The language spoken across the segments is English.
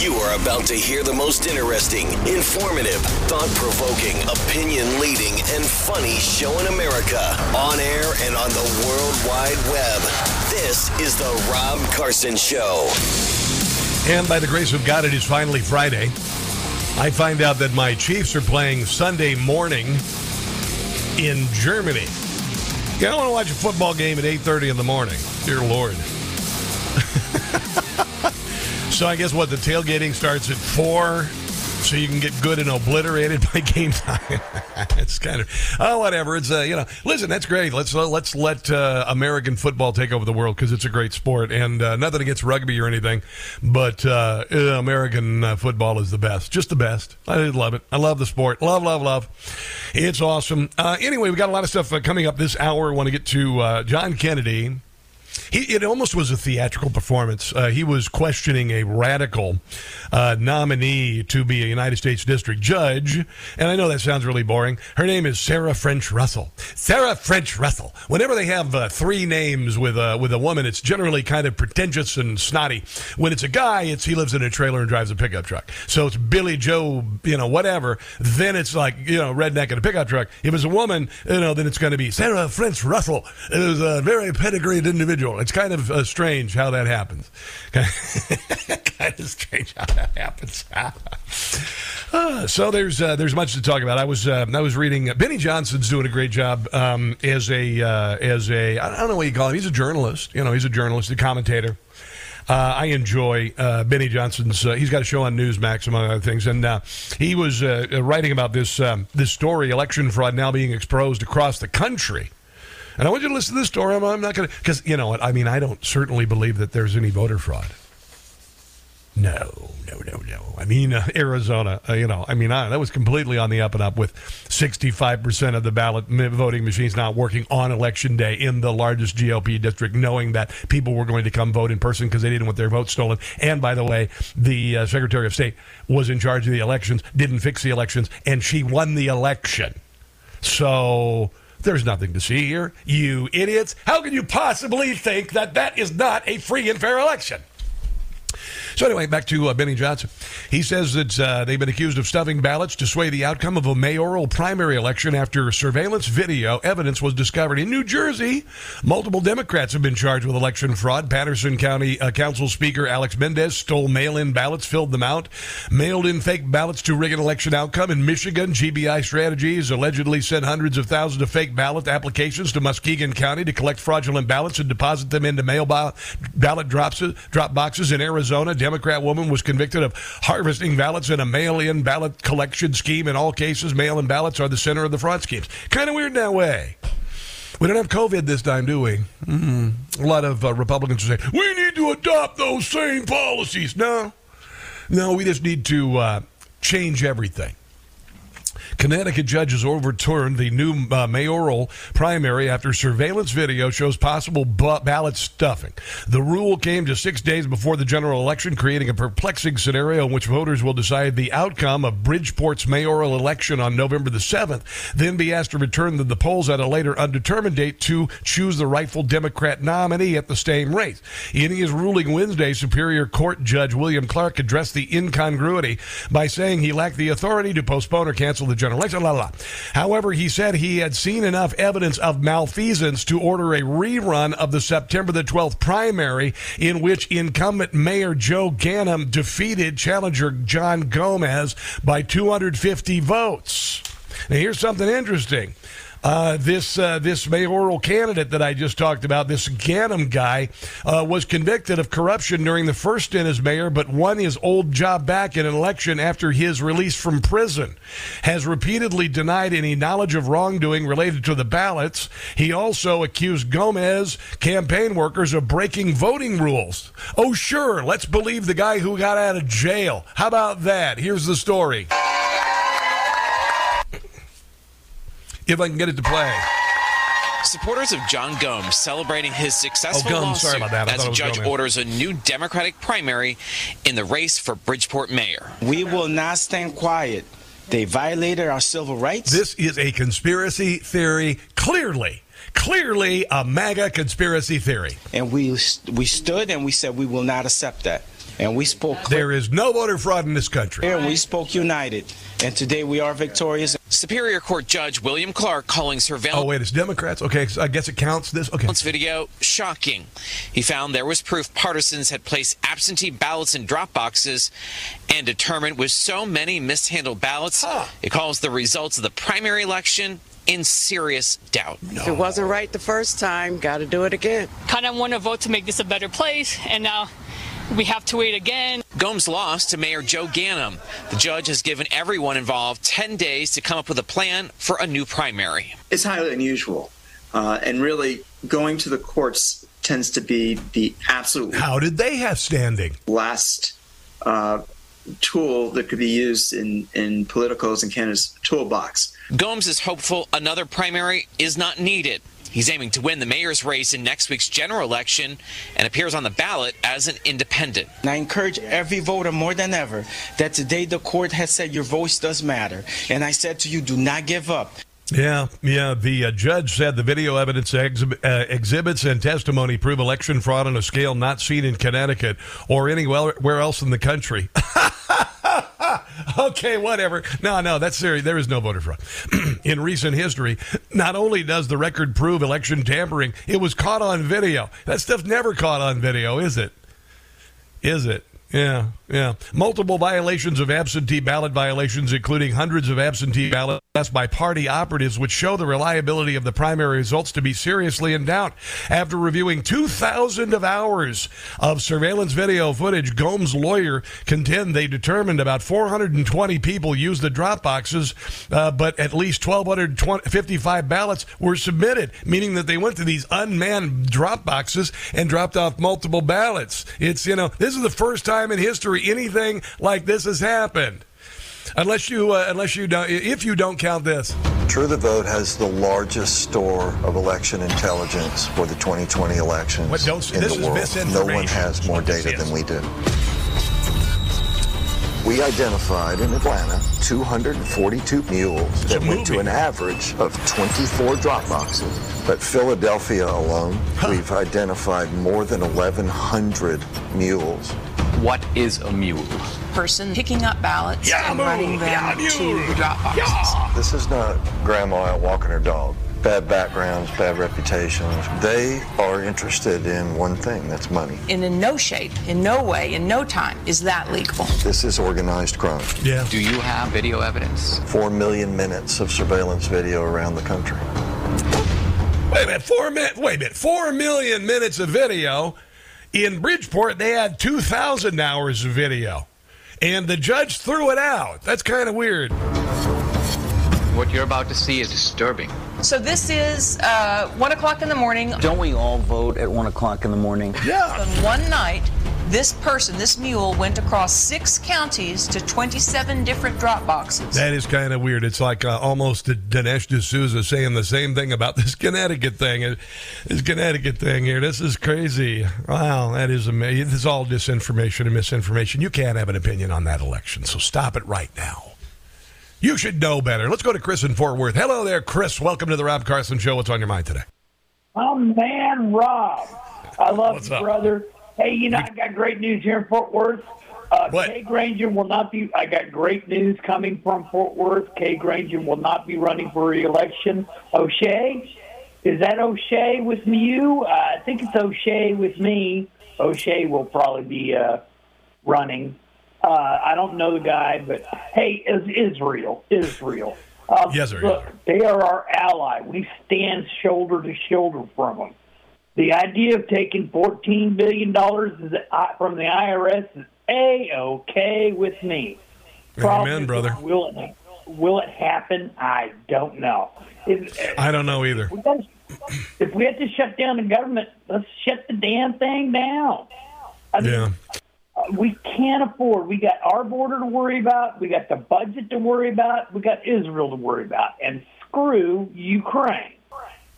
You are about to hear the most interesting, informative, thought provoking, opinion leading, and funny show in America on air and on the World Wide Web. This is The Rob Carson Show. And by the grace of God, it is finally Friday. I find out that my Chiefs are playing Sunday morning in Germany. You don't want to watch a football game at 8.30 in the morning. Dear Lord. So I guess what the tailgating starts at four, so you can get good and obliterated by game time. it's kind of oh whatever. It's uh, you know listen that's great. Let's uh, let's let uh, American football take over the world because it's a great sport and uh, nothing against rugby or anything, but uh, American uh, football is the best, just the best. I love it. I love the sport. Love love love. It's awesome. anyway, we got a lot of stuff coming up this hour. Want to get to John Kennedy he, it almost was a theatrical performance. Uh, he was questioning a radical uh, nominee to be a United States District Judge, and I know that sounds really boring. Her name is Sarah French Russell. Sarah French Russell. Whenever they have uh, three names with a with a woman, it's generally kind of pretentious and snotty. When it's a guy, it's he lives in a trailer and drives a pickup truck. So it's Billy Joe, you know, whatever. Then it's like you know, redneck in a pickup truck. If it's a woman, you know, then it's going to be Sarah French Russell. It is a very pedigreed individual. It's kind of uh, strange how that happens. kind of strange how that happens. uh, so there's uh, there's much to talk about. I was uh, I was reading. Uh, Benny Johnson's doing a great job um, as a uh, as a I don't know what you call him. He's a journalist. You know, he's a journalist, a commentator. Uh, I enjoy uh, Benny Johnson's. Uh, he's got a show on Newsmax, among other things, and he was writing about this um, this story: election fraud now being exposed across the country. And I want you to listen to this story. I'm, I'm not going to, because you know what? I mean, I don't certainly believe that there's any voter fraud. No, no, no, no. I mean, uh, Arizona, uh, you know, I mean, uh, that was completely on the up and up with 65% of the ballot voting machines not working on election day in the largest GOP district, knowing that people were going to come vote in person because they didn't want their vote stolen. And by the way, the uh, Secretary of State was in charge of the elections, didn't fix the elections, and she won the election. So there's nothing to see here. You idiots. How can you possibly think that that is not a free and fair election? So anyway, back to uh, Benny Johnson. He says that uh, they've been accused of stuffing ballots to sway the outcome of a mayoral primary election after surveillance video evidence was discovered in New Jersey. Multiple Democrats have been charged with election fraud. Paterson County uh, Council Speaker Alex Mendez stole mail-in ballots, filled them out, mailed in fake ballots to rig an election outcome. In Michigan, GBI Strategies allegedly sent hundreds of thousands of fake ballot applications to Muskegon County to collect fraudulent ballots and deposit them into mail ballot drops, drop boxes in Arizona. Democrat woman was convicted of harvesting ballots in a mail-in ballot collection scheme. In all cases, mail-in ballots are the center of the fraud schemes. Kind of weird in that way. We don't have COVID this time, do we? Mm-hmm. A lot of uh, Republicans are saying we need to adopt those same policies. No, no, we just need to uh, change everything. Connecticut judges overturned the new uh, mayoral primary after surveillance video shows possible ballot stuffing. The rule came just six days before the general election, creating a perplexing scenario in which voters will decide the outcome of Bridgeport's mayoral election on November the 7th, then be asked to return to the polls at a later undetermined date to choose the rightful Democrat nominee at the same race. In his ruling Wednesday, Superior Court Judge William Clark addressed the incongruity by saying he lacked the authority to postpone or cancel the general general election. La, la. However, he said he had seen enough evidence of malfeasance to order a rerun of the September the 12th primary in which incumbent Mayor Joe Ganim defeated challenger John Gomez by 250 votes. Now, here's something interesting. Uh, this uh, this mayoral candidate that I just talked about, this Ganim guy, uh, was convicted of corruption during the first stint as mayor, but won his old job back in an election after his release from prison. Has repeatedly denied any knowledge of wrongdoing related to the ballots. He also accused Gomez campaign workers of breaking voting rules. Oh, sure, let's believe the guy who got out of jail. How about that? Here's the story. If I can get it to play. Supporters of John Gomes celebrating his successful Oh, Gomes, lawsuit sorry about that. As a judge Gomez. orders a new Democratic primary in the race for Bridgeport mayor. We will not stand quiet. They violated our civil rights. This is a conspiracy theory, clearly, clearly a MAGA conspiracy theory. and we we stood and we said we will not accept that. And we spoke clear There is no voter fraud in this country. and we spoke united. And today we are victorious. Superior Court Judge William Clark calling surveillance Oh, wait, it's Democrats? Okay, so I guess it counts this? Okay. video shocking. He found there was proof partisans had placed absentee ballots in drop boxes and determined with so many mishandled ballots, Huh. it calls the results of the primary election in serious doubt. If it wasn't right the first time, got to do it again. kind of want to vote to make this a better place, and now we have to wait again. Gomes lost to Mayor Joe Ganim. The judge has given everyone involved 10 days to come up with a plan for a new primary. it's highly unusual. Uh, and really, going to the courts tends to be the absolute How did they have standing? last uh, tool that could be used in, in politicos and Canada's toolbox. Gomes is hopeful another primary is not needed. He's aiming to win the mayor's race in next week's general election and appears on the ballot as an independent. And I encourage every voter more than ever that today the court has said your voice does matter. And I said to you, do not give up. Yeah, yeah. The uh, judge said the video evidence exhib- uh, exhibits and testimony prove election fraud on a scale not seen in Connecticut or anywhere else in the country. okay, whatever. No, no, that's serious. There is no voter fraud. in recent history, not only does the record prove election tampering, it was caught on video. That stuff's never caught on video, is it? Is it? Yeah, yeah. Multiple violations of absentee ballot violations, including hundreds of absentee ballots by party operatives, which show the reliability of the primary results to be seriously in doubt. After reviewing 2,000 of hours of surveillance video footage, Gomes' lawyer contend they determined about 420 people used the drop boxes, uh, but at least 1,255 ballots were submitted, meaning that they went to these unmanned drop boxes and dropped off multiple ballots. It's, you know, this is the first time in history anything like this has happened. Unless you, uh, unless you don't, if you don't count this. True the Vote has the largest store of election intelligence for the 2020 elections What, don't- in this the is world. No one has more data than we do. We identified in Atlanta 242 mules that went to an average of 24 drop boxes. But Philadelphia alone, we've identified more than 1,100 mules. What is a mule? person picking up ballots Yeah, and move. running them Yeah, to the drop boxes. Yeah. This is not grandma out walking her dog. Bad backgrounds, bad reputations. They are interested in one thing that's money. And in no shape, in no way, in no time is that legal. This is organized crime. Yeah. Do you have video evidence? Four million minutes of surveillance video around the country. Wait a minute. Four minutes. Wait a minute. Four million minutes of video. In Bridgeport, they had 2,000 hours of video. And the judge threw it out. That's kind of weird. What you're about to see is disturbing. So this is uh, 1 o'clock in the morning. Don't we all vote at 1 o'clock in the morning? Yeah. On one night, this person, this mule, went across six counties to 27 different drop boxes. That is kind of weird. It's like uh, almost Dinesh D'Souza saying the same thing about this Connecticut thing. Uh, This Connecticut thing here. This is crazy. Wow, that is amazing. This is all disinformation and misinformation. You can't have an opinion on that election, so stop it right now. You should know better. Let's go to Chris in Fort Worth. Hello there, Chris. Welcome to the Rob Carson Show. What's on your mind today? I'm man Rob. I love What's you, up? brother. Hey, you know, I got great news here in Fort Worth. Uh, Kay Granger will not be. I got great news coming from Fort Worth. Kay Granger will not be running for re-election. O'Shea, is that O'Shea with you? Uh, I think it's O'Shea with me. O'Shea will probably be uh, running. Uh, I don't know the guy, but hey, is Israel, Israel. Um, yes, sir. Look, they are our ally. We stand shoulder to shoulder from them. The idea of taking $14 billion uh, from the IRS is A-OK with me. Amen, brother. Will it, will it happen? I don't know. If, I don't know either. We gotta, if we have to shut down the government, let's shut the damn thing down. I mean, yeah. We can't afford. We got our border to worry about. We got the budget to worry about. We got Israel to worry about. And screw Ukraine.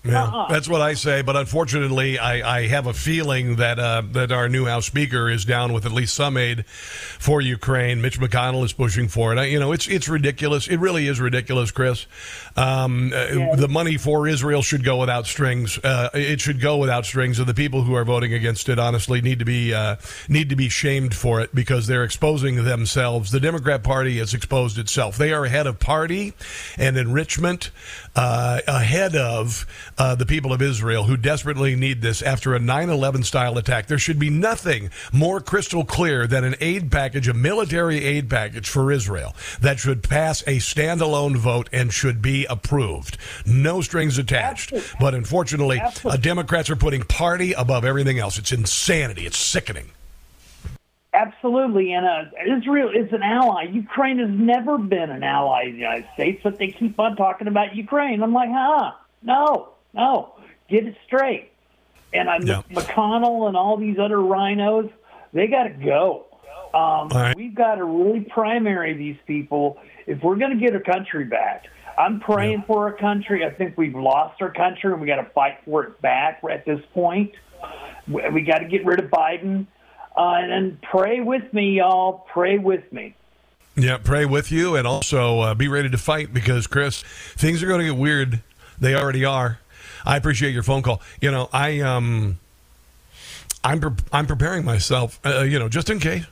Yeah, uh-uh. that's what I say. But unfortunately, I, I have a feeling that uh, that our new House Speaker is down with at least some aid for Ukraine. Mitch McConnell is pushing for it. I, you know, it's it's ridiculous. It really is ridiculous, Chris. Um, uh, yeah. The money for Israel should go without strings. Uh, it should go without strings, and the people who are voting against it, honestly, need to be uh, need to be shamed for it because they're exposing themselves. The Democrat Party has exposed itself. They are ahead of party and enrichment, uh, ahead of uh, the people of Israel who desperately need this after a 9 11 style attack. There should be nothing more crystal clear than an aid package, a military aid package for Israel that should pass a standalone vote and should be approved. No strings attached. But unfortunately, uh, Democrats are putting party above everything else. It's insanity. It's sickening. Absolutely, and uh, Israel is an ally. Ukraine has never been an ally of the United States, but they keep on talking about Ukraine. I'm like, huh? No, no, get it straight. And I'm yeah. McConnell and all these other rhinos, they got to go. Um, right. We've got to really primary these people if we're going to get a country back. I'm praying yeah. for our country. I think we've lost our country, and we got to fight for it back at this point. We, we got to get rid of Biden, uh, and pray with me, y'all. Pray with me. Yeah, pray with you, and also uh, be ready to fight because Chris, things are going to get weird. They already are. I appreciate your phone call. You know, I um, I'm pre- I'm preparing myself. Uh, you know, just in case.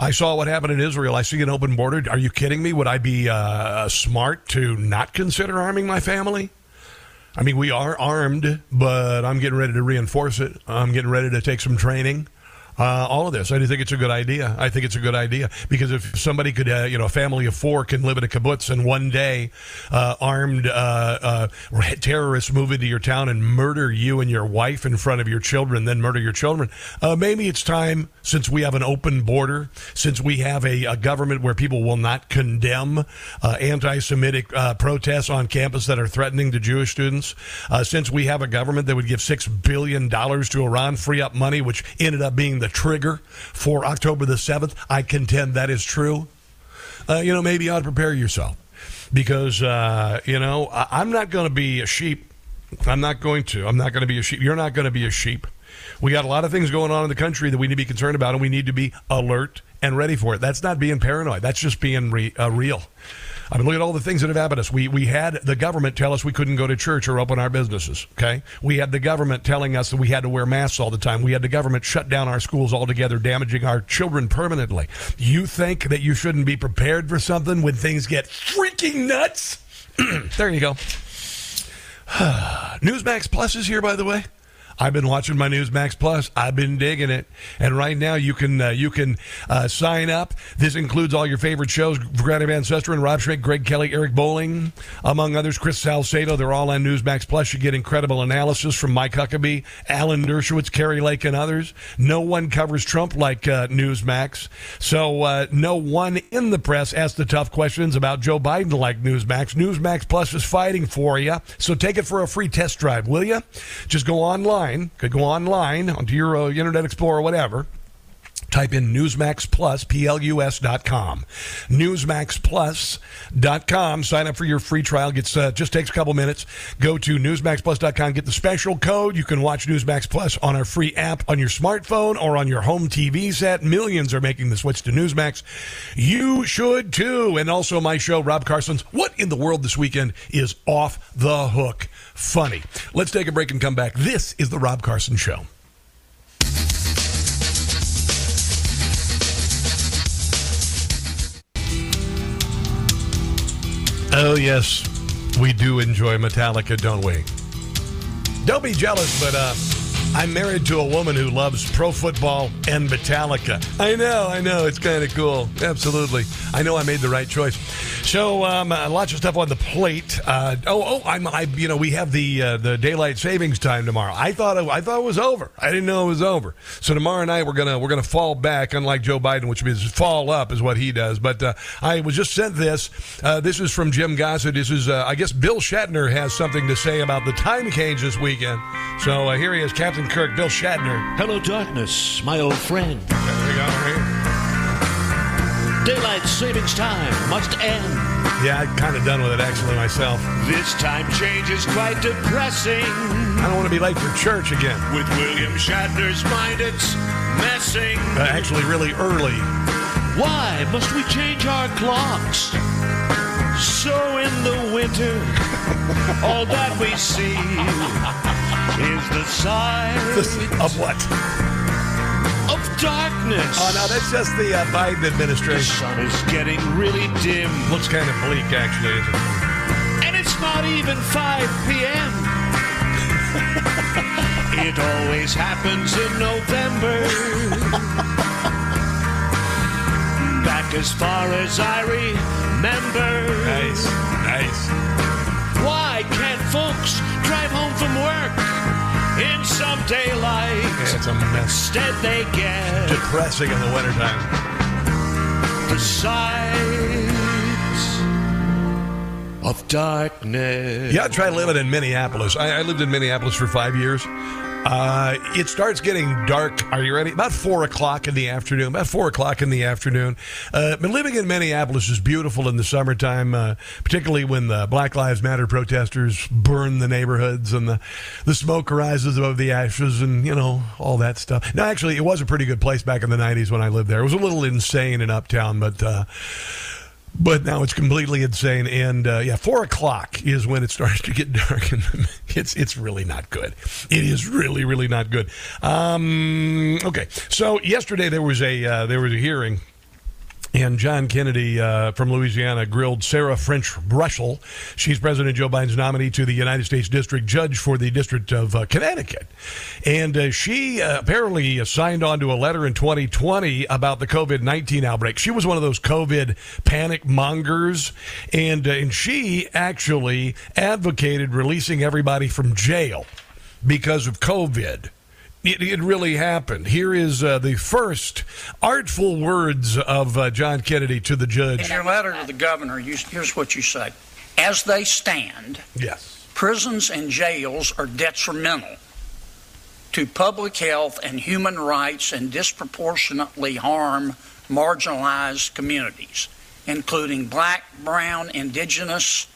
I saw what happened in Israel. I see an open border. Are you kidding me? Would I be uh, smart to not consider arming my family? I mean, we are armed, but I'm getting ready to reinforce it. I'm getting ready to take some training uh, all of this. I do think it's a good idea. I think it's a good idea because if somebody could, uh, you know, a family of four can live in a kibbutz and one day uh, armed uh, uh, terrorists move into your town and murder you and your wife in front of your children, then murder your children, uh, maybe it's time since we have an open border, since we have a, a government where people will not condemn anti-Semitic protests on campus that are threatening to Jewish students, since we have a government that would give six billion dollars to Iran, free up money, which ended up being the trigger for October the 7th. I contend that is true. Uh, you know, maybe you ought to prepare yourself because, uh, you know, I- I'm not going to be a sheep. I'm not going to. I'm not going to be a sheep. You're not going to be a sheep. We got a lot of things going on in the country that we need to be concerned about, and we need to be alert and ready for it. That's not being paranoid. That's just being re- uh, real. I mean, look at all the things that have happened to us. We, we had the government tell us we couldn't go to church or open our businesses, okay? We had the government telling us that we had to wear masks all the time. We had the government shut down our schools altogether, damaging our children permanently. You think that you shouldn't be prepared for something when things get freaking nuts? there you go. Newsmax Plus is here, by the way. I've been watching my Newsmax Plus. I've been digging it, and right now you can uh, you can uh, sign up. This includes all your favorite shows: Greta Van Susteren, Rob Schmitt, Greg Kelly, Eric Bolling, among others. Chris Salcedo. They're all on Newsmax Plus. You get incredible analysis from Mike Huckabee, Alan Dershowitz, Kari Lake, and others. No one covers Trump like uh, Newsmax, so uh, no one in the press asks the tough questions about Joe Biden like Newsmax. Newsmax Plus is fighting for you, so take it for a free test drive, will you? Just go online online, could go online onto your uh, Internet Explorer, whatever. Type in Newsmax Plus, P-L-U-S dot com. Newsmax Plus dot com. Sign up for your free trial. Gets uh, just takes a couple minutes. Go to newsmaxplus.com. Get the special code. You can watch Newsmax Plus on our free app on your smartphone or on your home TV set. Millions are making the switch to Newsmax. You should too. And also my show, Rob Carson's What in the World This Weekend is off the hook funny. Let's take a break and come back. This is The Rob Carson Show. Oh, yes. We do enjoy Metallica, don't we? Don't be jealous, but uh, I'm married to a woman who loves pro football and Metallica. I know, I know. It's kind of cool. Absolutely. I know I made the right choice. So, um, uh, lots of stuff on the plate. Uh, oh, oh, I'm, I, you know, we have the uh, the daylight savings time tomorrow. I thought it, I thought it was over. I didn't know it was over. So tomorrow night we're gonna we're gonna fall back, unlike Joe Biden, which means fall up is what he does. But uh, I was just sent this. Uh, this is from Jim Gossett. This is, I guess, Bill Shatner has something to say about the time change this weekend. So uh, here he is, Captain Kirk, Bill Shatner. Hello, darkness, my old friend. There we go. Right Daylight savings time must end. Yeah, I'm kind of done with it actually myself. This time change is quite depressing. I don't want to be late for church again. With William Shatner's mind, it's messing. Uh, actually, really early. Why must we change our clocks? So in the winter, all that we see is the sign of what? Of darkness. Oh no, that's just the uh, Biden administration. The sun is getting really dim. Looks kind of bleak, actually? And it's not even 5 p.m. it always happens in November. Back as far as I remember. Nice, nice. Why can't folks drive home from work in some daylight? Yeah, it's a mess. Instead, they get Depressing in the wintertime. Besides of darkness. Yeah, I tried living in Minneapolis. I, I lived in Minneapolis for five years. Uh, it starts getting dark. Are you ready? About four o'clock in the afternoon. About four o'clock in the afternoon. Uh, but living in Minneapolis is beautiful in the summertime, uh, particularly when the Black Lives Matter protesters burn the neighborhoods and the, the smoke rises above the ashes and, you know, all that stuff. No, actually, it was a pretty good place back in the 90s when I lived there. It was a little insane in Uptown, but. Uh, but now it's completely insane, and uh, yeah, four o'clock is when it starts to get dark, and it's it's really not good. It is really really not good. Um, okay, so yesterday there was a uh, there was a hearing. And John Kennedy uh, from Louisiana grilled Sarah French Russell. She's President Joe Biden's nominee to the United States District Judge for the District of uh, Connecticut. And uh, she uh, apparently signed on to a letter in 2020 about the COVID 19 outbreak. She was one of those COVID panic mongers. And, uh, and she actually advocated releasing everybody from jail because of COVID. It, it really happened. Here is uh, the first artful words of uh, John Kennedy to the judge. In your letter to the governor, you, here's what you say. As they stand, yes. prisons and jails are detrimental to public health and human rights and disproportionately harm marginalized communities, including black, brown, indigenous,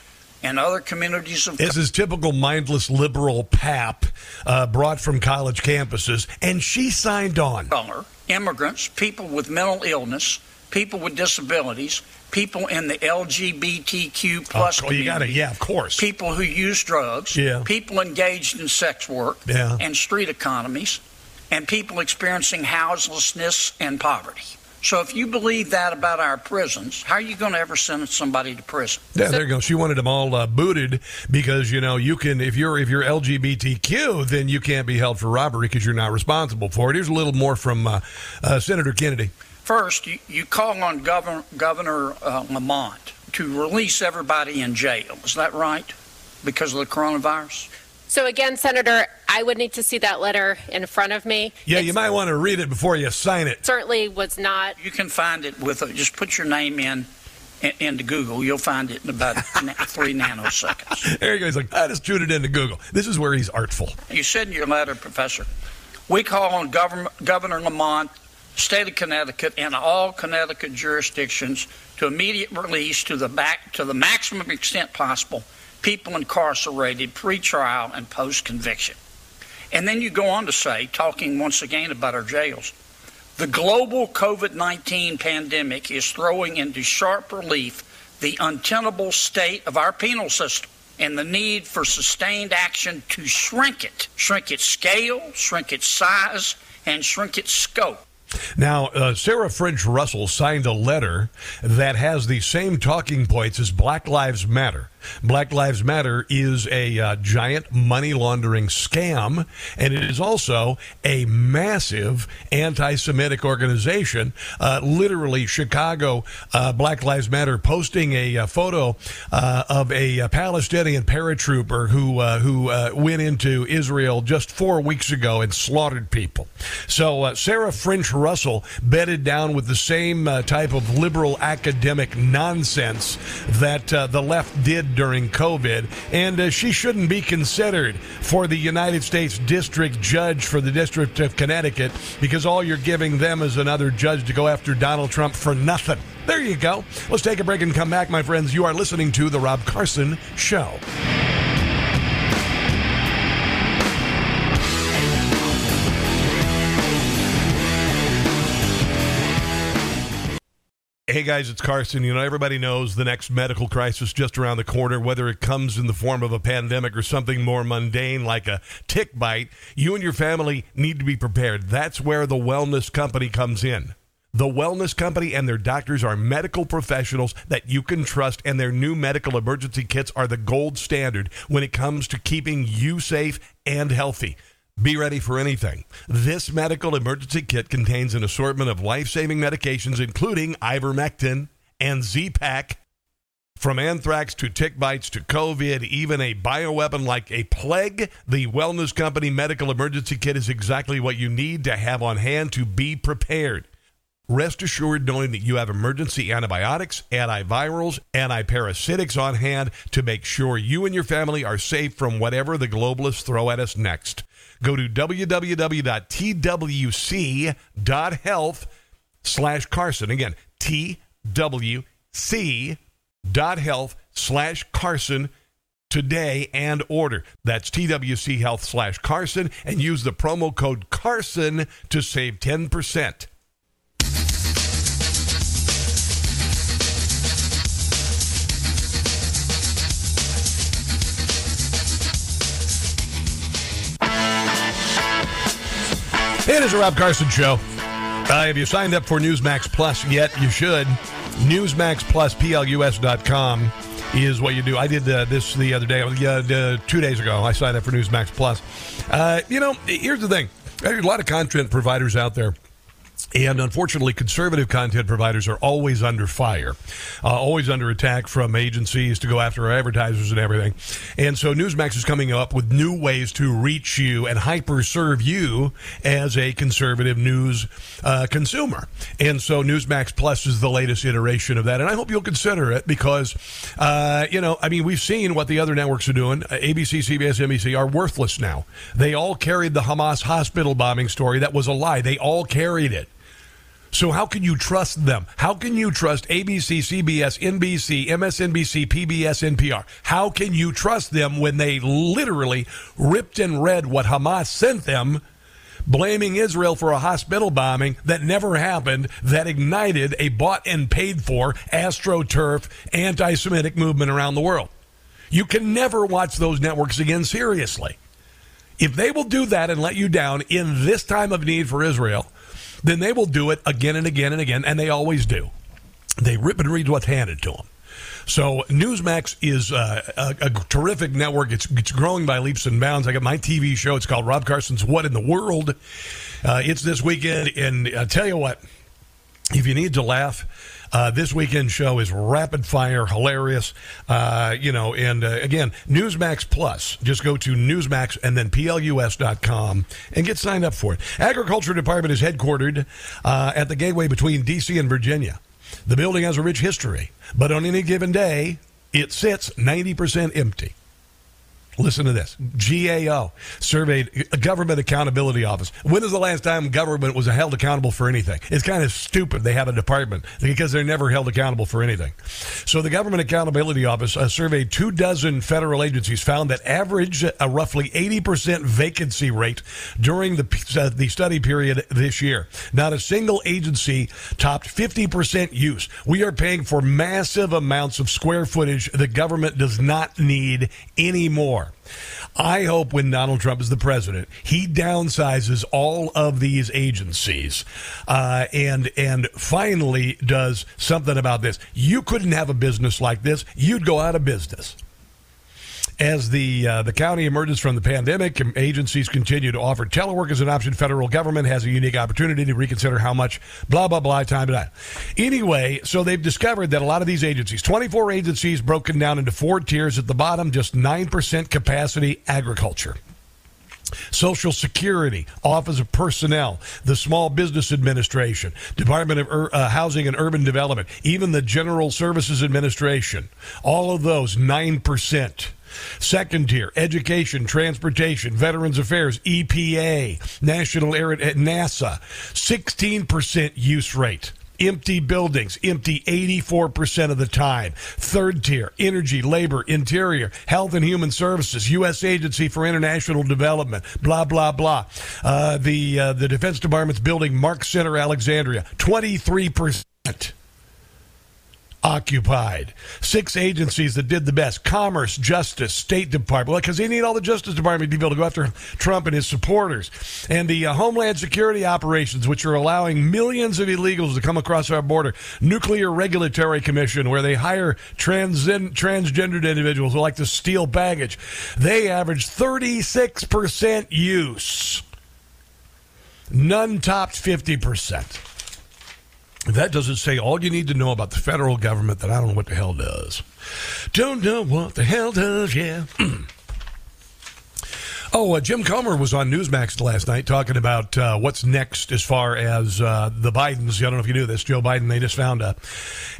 and other communities of This is typical mindless liberal pap uh, brought from college campuses, and she signed on. color, immigrants, people with mental illness, people with disabilities, people in the LGBTQ plus Oh, you got it. community, Yeah, of course. people who use drugs, Yeah. people engaged in sex work Yeah. and street economies, and people experiencing houselessness and poverty. So if you believe that about our prisons, how are you going to ever send somebody to prison? Yeah, there you go. She wanted them all uh, booted because you know you can if you're if you're LGBTQ, then you can't be held for robbery because you're not responsible for it. Here's a little more from uh, uh, Senator Kennedy. First, you, you call on Governor, Governor uh, Lamont to release everybody in jail. Is that right? Because of the coronavirus? So again, Senator, I would need to see that letter in front of me. Yeah, you might want to read it before you sign it. Certainly was not. You can find it with a, just put your name in, in into Google. You'll find it in about three nanoseconds. There you go. He's like, I just tuned it into Google. This is where he's artful. You said in your letter, Professor, we call on Governor, Governor Lamont, state of Connecticut, and all Connecticut jurisdictions to immediate release to the back to the maximum extent possible people incarcerated pre-trial and post-conviction. And then you go on to say, talking once again about our jails, the global COVID 19 pandemic is throwing into sharp relief the untenable state of our penal system and the need for sustained action to shrink it, shrink its scale, shrink its size, and shrink its scope. Now, uh, Sarah French Russell signed a letter that has the same talking points as Black Lives Matter. Black Lives Matter is a uh, giant money laundering scam, and it is also a massive anti Semitic organization. Uh, literally, Chicago uh, Black Lives Matter posting a, a photo uh, of a, a, Palestinian paratrooper who, uh, who uh, went into Israel just four weeks ago and slaughtered people. So, Sarah French Russell bedded down with the same type of liberal academic nonsense that the left did during COVID, and uh, she shouldn't be considered for the United States District Judge for the District of Connecticut because all you're giving them is another judge to go after Donald Trump for nothing. There you go. Let's take a break and come back, my friends. You are listening to The Rob Carson Show. Hey guys, it's Carson. You know, everybody knows the next medical crisis just around the corner, whether it comes in the form of a pandemic or something more mundane like a tick bite. You and your family need to be prepared. That's where the Wellness Company comes in. The Wellness Company and their doctors are medical professionals that you can trust, and their new medical emergency kits are the gold standard when it comes to keeping you safe and healthy. Be ready for anything. This medical emergency kit contains an assortment of life saving medications, including ivermectin and Z-Pak. From anthrax to tick bites to COVID, even a bioweapon like a plague, the Wellness Company Medical Emergency Kit is exactly what you need to have on hand to be prepared. Rest assured knowing that you have emergency antibiotics, antivirals, antiparasitics on hand to make sure you and your family are safe from whatever the globalists throw at us next. Go to www.twc.health slash Carson. Again, twc.health slash Carson today and order. That's TWC Health slash Carson and use the promo code Carson to save 10%. It is a Rob Carson show. Uh, have you signed up for Newsmax Plus yet? You should. Newsmax Plus, PLUS.com is what you do. I did uh, this the other day, uh, two days ago. I signed up for Newsmax Plus. Uh, you know, here's the thing there's a lot of content providers out there and unfortunately, conservative content providers are always under fire, uh, always under attack from agencies to go after our advertisers and everything. And so Newsmax is coming up with new ways to reach you and hyper serve you as a conservative news uh, consumer. And so Newsmax Plus is the latest iteration of that. And I hope you'll consider it because, uh, you know, I mean, we've seen what the other networks are doing. Uh, ABC, CBS, NBC are worthless now. They all carried the Hamas hospital bombing story. That was a lie. They all carried it. So how can you trust them? How can you trust ABC, CBS, NBC, MSNBC, PBS, NPR? How can you trust them when they literally ripped and read what Hamas sent them, blaming Israel for a hospital bombing that never happened, that ignited a bought and paid for astroturf anti-Semitic movement around the world? You can never watch those networks again seriously. If they will do that and let you down in this time of need for Israel, then they will do it again and again and again, and they always do. They rip and read what's handed to them. So Newsmax is uh, a, a, terrific network. It's it's growing by leaps and bounds. I got my TV show. It's called Rob Carson's What in the World. Uh, it's this weekend, and I tell you what, if you need to laugh uh, this weekend show is rapid fire, hilarious. Uh, you know, and uh, again, Newsmax Plus. Just go to Newsmax and then PLUS.com and get signed up for it. Agriculture Department is headquartered uh, at the gateway between D.C. and Virginia. The building has a rich history, but on any given day, it sits 90% empty. Listen to this. GAO surveyed Government Accountability Office. When was the last time government was held accountable for anything? It's kind of stupid they have a department because they're never held accountable for anything. So the Government Accountability Office uh, surveyed two dozen federal agencies found that average a roughly 80% vacancy rate during the uh, the study period this year. Not a single agency topped 50% use. We are paying for massive amounts of square footage the government does not need anymore. More. I hope when Donald Trump is the president, he downsizes all of these agencies uh, and and finally does something about this. You couldn't have a business like this; you'd go out of business. As the uh, the county emerges from the pandemic, agencies continue to offer telework as an option. Federal government has a unique opportunity to reconsider how much blah blah blah time to. Anyway, so they've discovered that a lot of these agencies, 24 agencies broken down into four tiers at the bottom, just 9% capacity agriculture. Social Security, Office of Personnel, the Small Business Administration, Department of Ur- uh, Housing and Urban Development, even the General Services Administration. All of those, 9%. Second tier, education, transportation, veterans affairs, EPA, National Air, at NASA, 16% use rate empty buildings, empty 84% of the time. Third tier, energy, labor, interior, health and human services, U.S. Agency for International Development, blah, blah, blah. Uh, the, uh, the Defense Department's building, Mark Center, Alexandria, 23% occupied. Six agencies that did the best Commerce, Justice, State Department, because they need all the Justice Department to be able to go after Trump and his supporters. And the uh, Homeland Security operations, which are allowing millions of illegals to come across our border. Nuclear Regulatory Commission, where they hire trans- transgendered individuals who like to steal baggage. They average 36% use. None topped 50%. That doesn't say all you need to know about the federal government that I don't know what the hell does. Don't know what the hell does, yeah. oh, uh, Jim Comer was on Newsmax last night talking about uh, what's next as far as uh, the Bidens. I don't know if you knew this. Joe Biden, they just found a,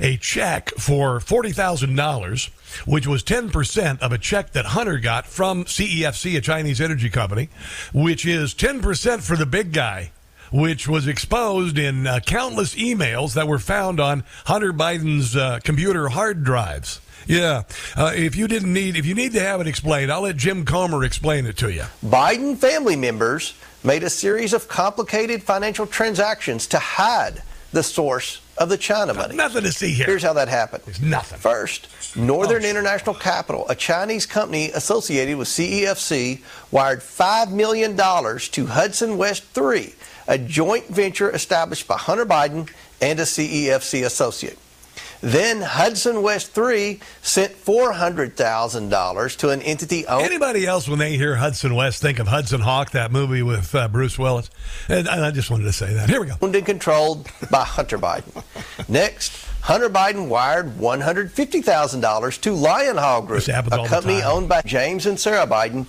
a check for $40,000, which was 10% of a check that Hunter got from CEFC, a Chinese energy company, which is 10% for the big guy which was exposed in uh, countless emails that were found on Hunter Biden's uh, computer hard drives. Yeah, uh, if you didn't need, if you need to have it explained, I'll let Jim Comer explain it to you. Biden family members made a series of complicated financial transactions to hide the source of the China money. Nothing to see here. Here's how that happened. There's nothing. First, Northern oh, International Capital, a Chinese company associated with CEFC, wired $5 million to Hudson West 3, a joint venture established by Hunter Biden and a CEFC associate. Then Hudson West 3 sent $400,000 to an entity owned. Anybody else, when they hear Hudson West, think of Hudson Hawk, that movie with uh, Bruce Willis? And, and I just wanted to say that. Here we go. Owned and controlled by Hunter Biden. Next, Hunter Biden wired $150,000 to Lion Hall Group, a company owned by James and Sarah Biden.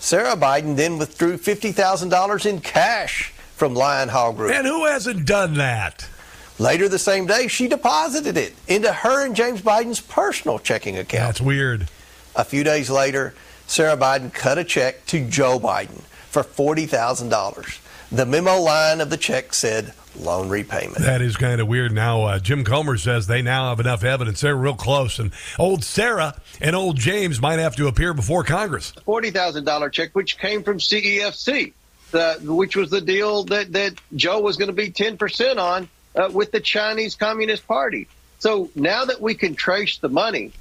Sarah Biden then withdrew $50,000 in cash from Lion Hall Group. And who hasn't done that? Later the same day, she deposited it into her and James Biden's personal checking account. That's weird. A few days later, Sarah Biden cut a check to Joe Biden for $40,000. The memo line of the check said loan repayment. That is kind of weird. Now, uh, Jim Comer says they now have enough evidence. They're real close. And old Sarah and old James might have to appear before Congress. $40,000 check, which came from CEFC, which was the deal that, that Joe was going to be 10% on uh, with the Chinese Communist Party. So now that we can trace the money,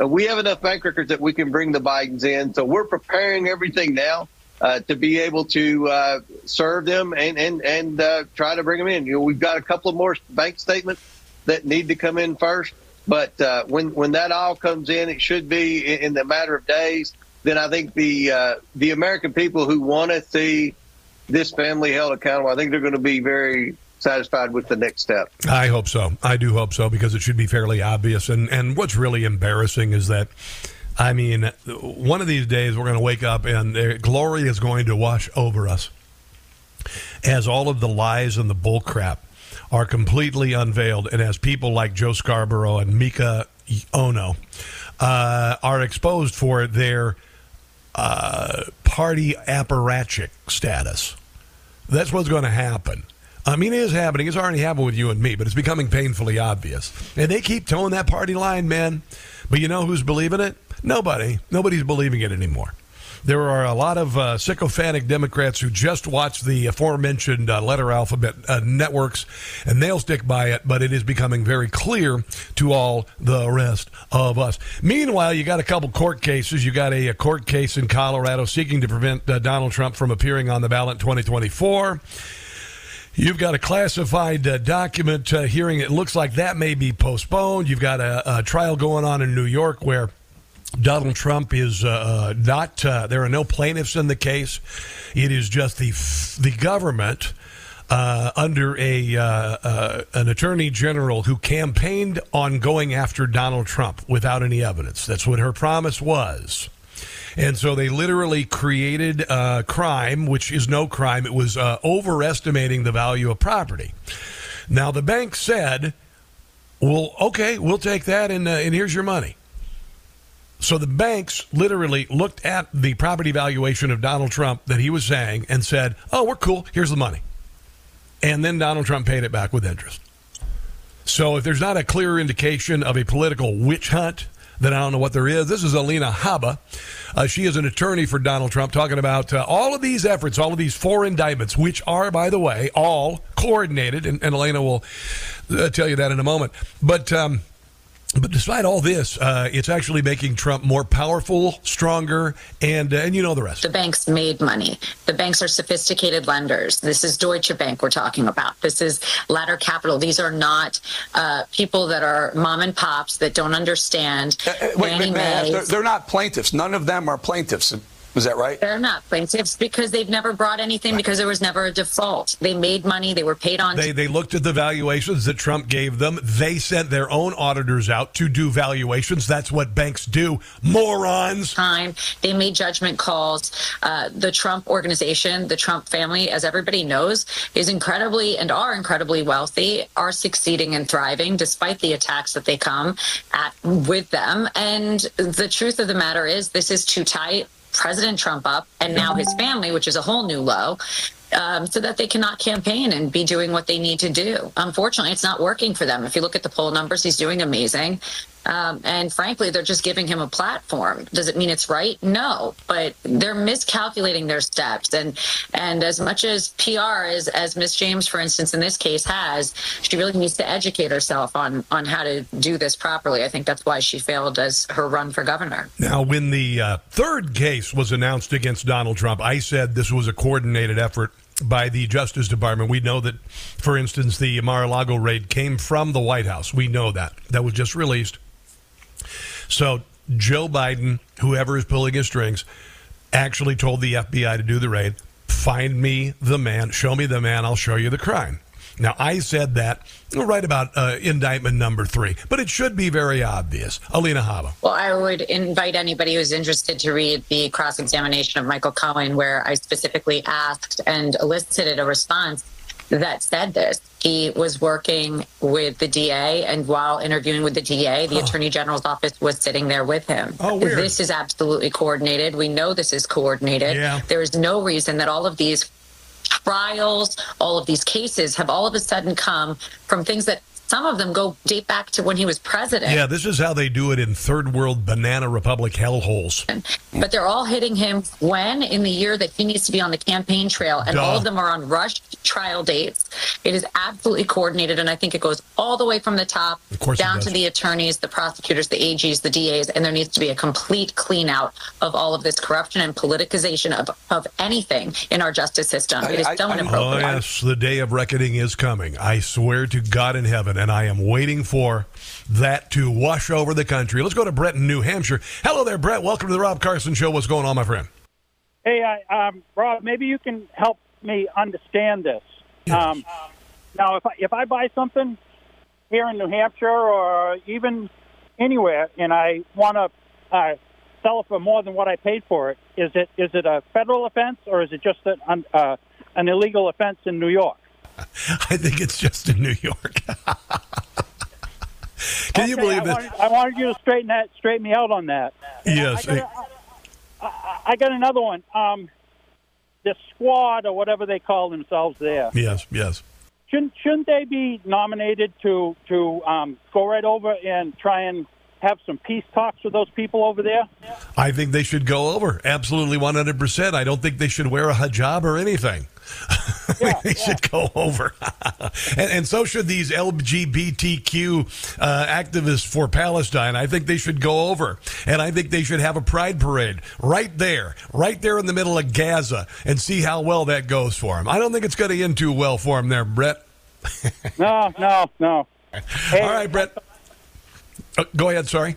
uh, we have enough bank records that we can bring the Bidens in. So we're preparing everything now uh, to be able to uh, serve them and and and uh, try to bring them in. You know, we've got a couple of more bank statements that need to come in first. But uh, when when that all comes in, it should be in, in the matter of days. Then I think the the American people who want to see this family held accountable, I think they're going to be very satisfied with the next step. I hope so. I do hope so because it should be fairly obvious. And and what's really embarrassing is that. I mean, one of these days we're going to wake up and glory is going to wash over us as all of the lies and the bullcrap are completely unveiled, and as people like Joe Scarborough and Mika Ono uh, are exposed for their uh, party apparatchik status. That's what's going to happen. I mean, it is happening. It's already happened with you and me, but it's becoming painfully obvious. And they keep towing that party line, man. But you know who's believing it? Nobody. Nobody's believing it anymore. There are a lot of uh, sycophantic Democrats who just watch the aforementioned uh, letter alphabet uh, networks and they'll stick by it, but it is becoming very clear to all the rest of us. Meanwhile, you got a couple court cases. You got a, a court case in Colorado seeking to prevent uh, Donald Trump from appearing on the ballot in 2024. You've got a classified uh, document uh, hearing. It looks like that may be postponed. You've got a, a trial going on in New York where Donald Trump is uh, not. Uh, there are no plaintiffs in the case. It is just the the government uh, under a uh, uh, an attorney general who campaigned on going after Donald Trump without any evidence. That's what her promise was. And so they literally created a crime, which is no crime. It was uh, overestimating the value of property. Now the bank said, "Well, okay, we'll take that, and and here's your money." So the banks literally looked at the property valuation of Donald Trump that he was saying and said, "Oh, we're cool. Here's the money." And then Donald Trump paid it back with interest. So if there's not a clear indication of a political witch hunt, then I don't know what there is. This is Alina Habba. Uh, she is an attorney for Donald Trump, talking about uh, all of these efforts, all of these four indictments, which are, by the way, all coordinated. And, and Elena will uh, tell you that in a moment. But um, but despite all this, uh, it's actually making Trump more powerful, stronger, and uh, and you know the rest. The banks made money. The banks are sophisticated lenders. This is Deutsche Bank we're talking about. This is Ladder Capital. These are not uh, people that are mom and pops that don't understand. Uh, uh, wait, wait, they're, they're not plaintiffs. None of them are plaintiffs. Was that right? They're not plaintiffs because they've never brought anything because there was never a default. They made money. They were paid on. They, they looked at the valuations that Trump gave them. They sent their own auditors out to do valuations. That's what banks do. Morons. Time. They made judgment calls. Uh, the Trump organization, the Trump family, as everybody knows, is incredibly and are incredibly wealthy, are succeeding and thriving despite the attacks that they come at with them. And the truth of the matter is, this is too tight President Trump up and now his family, which is a whole new low. Um, so that they cannot campaign and be doing what they need to do. Unfortunately, it's not working for them. If you look at the poll numbers, he's doing amazing. Um, and frankly, they're just giving him a platform. Does it mean it's right? No, but they're miscalculating their steps. And and as much as PR as as Miss James, for instance, in this case has, she really needs to educate herself on on how to do this properly. I think that's why she failed as her run for governor. Now, when the uh, third case was announced against Donald Trump, I said this was a coordinated effort by the Justice Department. We know that, for instance, the Mar-a-Lago raid came from the White House. We know that. That was just released. So Joe Biden, whoever is pulling his strings, actually told the FBI to do the raid. Find me the man, show me the man, I'll show you the crime. Now, I said that right about uh, indictment number three, but it should be very obvious. Alina Habba. Well, I would invite anybody who's interested to read the cross examination of Michael Cohen, where I specifically asked and elicited a response that said this. He was working with the DA, and while interviewing with the DA, the Attorney General's office was sitting there with him. Oh, weird. This is absolutely coordinated. We know this is coordinated. Yeah. There is no reason that all of these trials, all of these cases have all of a sudden come from things that some of them go date back to when he was president. Yeah, this is how they do it in third world banana republic hellholes. But they're all hitting him when in the year that he needs to be on the campaign trail, and Duh. all of them are on rushed trial dates. It is absolutely coordinated, and I think it goes all the way from the top down to the attorneys, the prosecutors, the AGs, the DAs, and there needs to be a complete clean out of all of this corruption and politicization of, of anything in our justice system. it is so Oh, inappropriate. yes, the day of reckoning is coming. I swear to God in heaven, and I am waiting for that to wash over the country. Let's go to Brett in New Hampshire. Hello there, Brett. Welcome to the Rob Carson Show. What's going on, my friend? Hey, I, um, Rob, maybe you can help me understand this. Um, now, if I, if I buy something here in New Hampshire or even anywhere, and I want to uh, sell it for more than what I paid for it, is it is it a federal offense or is it just an uh, an illegal offense in New York? I think it's just in New York. Can you believe I? Wanted, I wanted you to straighten that, straighten me out on that. Yes. I got, a- I, I got another one. Um, the squad or whatever they call themselves there. Yes, yes. Shouldn't shouldn't they be nominated to to um, go right over and try and have some peace talks with those people over there? I think they should go over. Absolutely 100%. I don't think they should wear a hijab or anything. Yeah, they yeah. should go over. and, and, so should these LGBTQ uh, activists for Palestine. I think they should go over. And I think they should have a pride parade right there, right there in the middle of Gaza, and see how well that goes for them. I don't think it's going to end too well for them there, Brett. no, no, no. Hey, All right, Brett. Uh, go ahead. Sorry.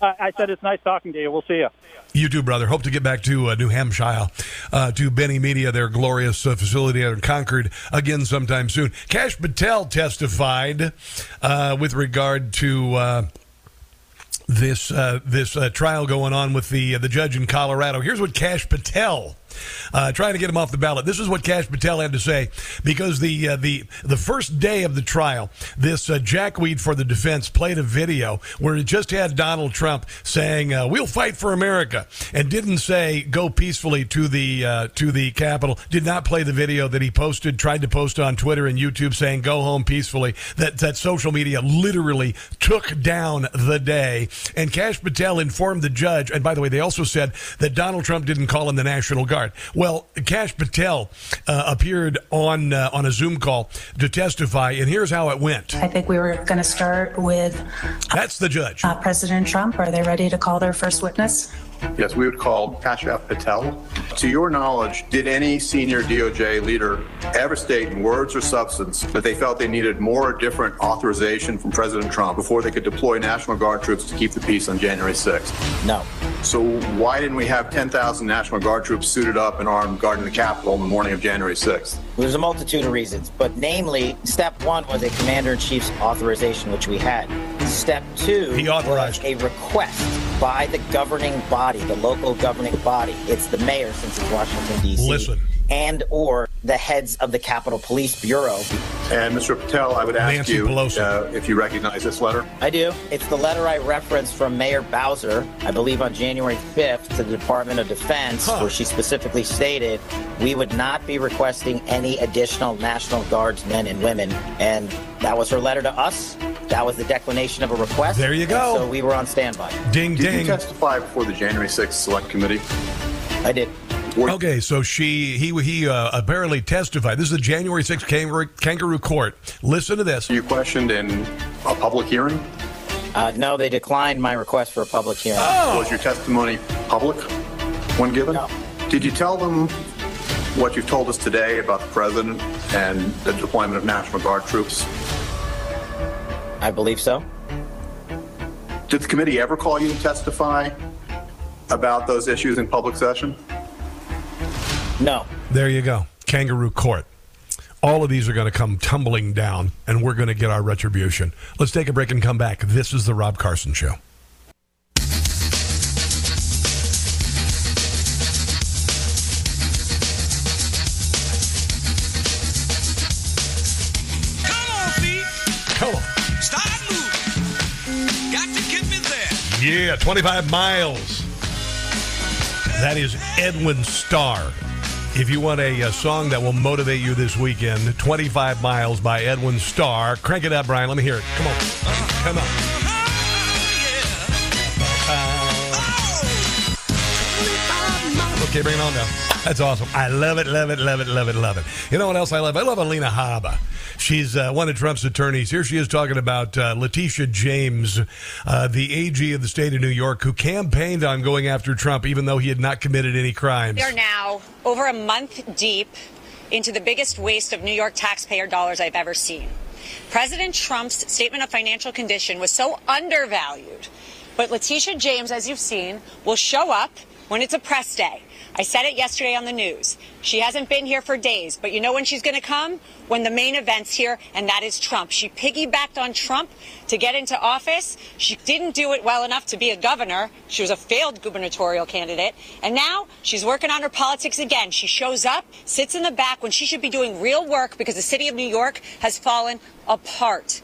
Uh, I said it's nice talking to you. We'll see you. You too, brother. Hope to get back to uh, New Hampshire, uh, to Binnie Media, their glorious uh, facility out in Concord, again sometime soon. Kash Patel testified uh, with regard to uh, this this trial going on with the the judge in Colorado. Here's what Kash Patel uh, trying to get him off the ballot. This is what Kash Patel had to say because the uh, the the first day of the trial, this uh, jackweed for the defense played a video where it just had Donald Trump saying uh, "We'll fight for America" and didn't say "Go peacefully to the uh, to the Capitol." Did not play the video that he posted, tried to post on Twitter and YouTube saying "Go home peacefully." That that social media literally took down the day. And Kash Patel informed the judge. And by the way, they also said that Donald Trump didn't call in the National Guard. Well, Kash Patel uh, appeared on uh, on a Zoom call to testify, and here's how it went. I think we were going to start with. That's the judge. Uh, President Trump. Are they ready to call their first witness? Yes, we would call Kashyap Patel. To your knowledge, did any senior DOJ leader ever state in words or substance that they felt they needed more or different authorization from President Trump before they could deploy National Guard troops to keep the peace on January 6th? No. So why didn't we have 10,000 National Guard troops suited up and armed guarding the Capitol in the morning of January 6th? There's a multitude of reasons, but namely, step one was a commander in chief's authorization, which we had. Step two he authorized. was a request by the governing body, the local governing body. It's the mayor since it's Washington, D.C. Listen. And or the heads of the Capitol Police Bureau. And Mr. Patel, I would ask Nancy you uh, if you recognize this letter. I do. It's the letter I referenced from Mayor Bowser, I believe on January 5th, to the Department of Defense, huh. where she specifically stated we would not be requesting any additional National Guards men and women. And that was her letter to us. That was the declination of a request. There you go. So we were on standby. Ding, did ding. Did you testify before the January 6th Select Committee? I did. Okay, so she he he uh, apparently testified. This is the January 6th kangaroo, kangaroo court. Listen to this. You questioned in a public hearing? Uh, no, they declined my request for a public hearing. Oh. Was your testimony public when given? No. Did you tell them what you've told us today about the president and the deployment of National Guard troops? I believe so. Did the committee ever call you to testify about those issues in public session? No. There you go. Kangaroo court. All of these are going to come tumbling down, and we're going to get our retribution. Let's take a break and come back. This is The Rob Carson Show. Come on. Pete. Come on. Start moving. Got to get me there. Yeah, 25 miles. That is Edwin Starr. If you want a, a, song that will motivate you this weekend, 25 Miles by Edwin Starr. Crank it up, Brian. Let me hear it. Come on. Come on. Oh, okay, bring it on now. That's awesome. I love it, love it, love it, love it, love it. You know what else I love? I love Alina Habba. She's uh, one of Trump's attorneys. Here she is talking about uh, Letitia James, uh, the AG of the state of New York, who campaigned on going after Trump even though he had not committed any crimes. We are now over a month deep into the biggest waste of New York taxpayer dollars I've ever seen. President Trump's statement of financial condition was so undervalued. But Letitia James, as you've seen, will show up when it's a press day. I said it yesterday on the news. She hasn't been here for days, but you know when she's going to come? When the main event's here, and that is Trump. She piggybacked on Trump to get into office. She didn't do it well enough to be a governor. She was a failed gubernatorial candidate. And now she's working on her politics again. She shows up, sits in the back when she should be doing real work because the city of New York has fallen apart.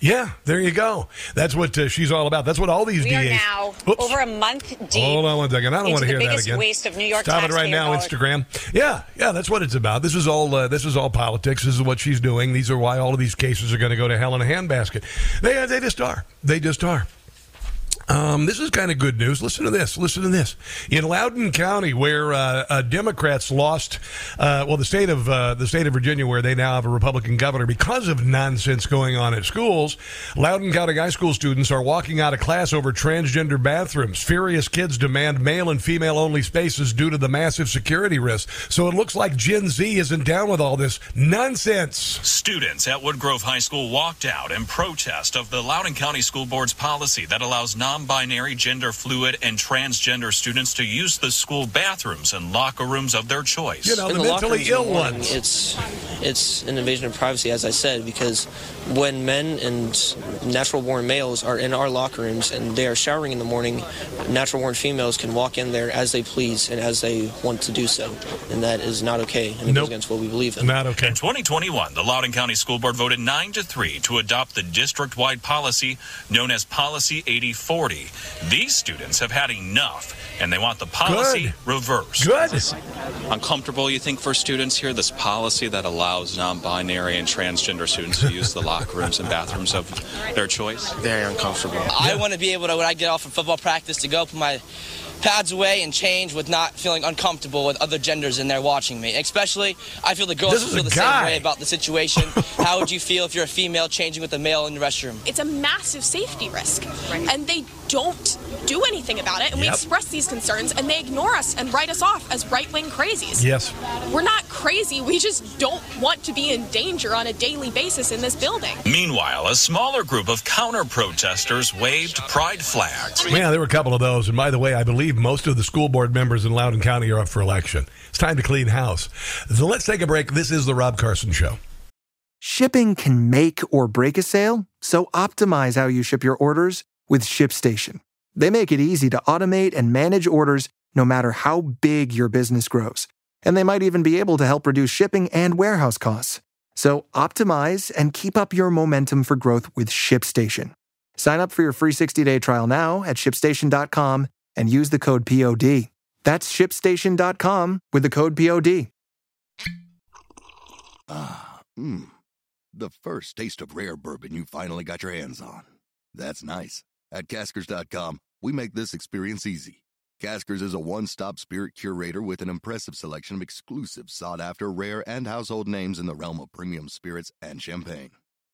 Yeah, there you go. That's what uh, she's all about. That's what all these we DAs. are now Oops. over a month deep. Hold on one second. I don't want to hear that again. Biggest waste of New York Stop it right now, dollars. Instagram. Yeah, yeah, that's what it's about. This is all. Uh, this is all politics. This is what she's doing. These are why all of these cases are going to go to hell in a handbasket. They uh, they just are. They just are. Um, this is kind of good news. Listen to this. Listen to this. In Loudoun County, where uh, uh, Democrats lost, uh, well, the state of uh, the state of Virginia, where they now have a Republican governor because of nonsense going on at schools, Loudoun County high school students are walking out of class over transgender bathrooms. Furious kids demand male and female only spaces due to the massive security risk. So it looks like Gen Z isn't down with all this nonsense. Students at Woodgrove High School walked out in protest of the Loudoun County School Board's policy that allows non non-binary, gender fluid, and transgender students to use the school bathrooms and locker rooms of their choice. You know, In the, the mentally ill rooms in the morning, ones. It's it's an invasion of privacy, as I said, because when men and natural-born males are in our locker rooms and they are showering in the morning, natural-born females can walk in there as they please and as they want to do so, and that is not okay, and it goes against what we believe in. Not okay. In 2021, the Loudoun County School Board voted 9 to 3 to adopt the district-wide policy known as Policy 8040. These students have had enough and they want the policy Good. reversed. Good. uncomfortable, you think, for students here, this policy that allows non binary and transgender students to use the locker rooms and bathrooms of their choice? Very uncomfortable. I want to be able to, when I get off of football practice, to go put my pads away and change with not feeling uncomfortable with other genders in there watching me. Especially, I feel the girls feel the guy. same way about the situation. How would you feel if you're a female changing with a male in the restroom? It's a massive safety risk, and they don't do anything about it. And we express these concerns, and they ignore us and write us off as right-wing crazies. Yes. We're not crazy. We just don't want to be in danger on a daily basis in this building. Meanwhile, a smaller group of counter protesters waved pride flags. Yeah, there were a couple of those. And by the way, I believe most of the school board members in Loudoun County are up for election. It's time to clean house. So let's take a break. This is the Rob Carson Show. Shipping can make or break a sale, so optimize how you ship your orders with ShipStation. They make it easy to automate and manage orders no matter how big your business grows. And they might even be able to help reduce shipping and warehouse costs. So optimize and keep up your momentum for growth with ShipStation. Sign up for your free 60-day trial now at shipstation.com and use the code POD. That's shipstation.com with the code POD. Ah, mmm. The first taste of rare bourbon you finally got your hands on. That's nice. At Caskers.com, we make this experience easy. Caskers is a one stop spirit curator with an impressive selection of exclusive, sought after, rare, and household names in the realm of premium spirits and champagne.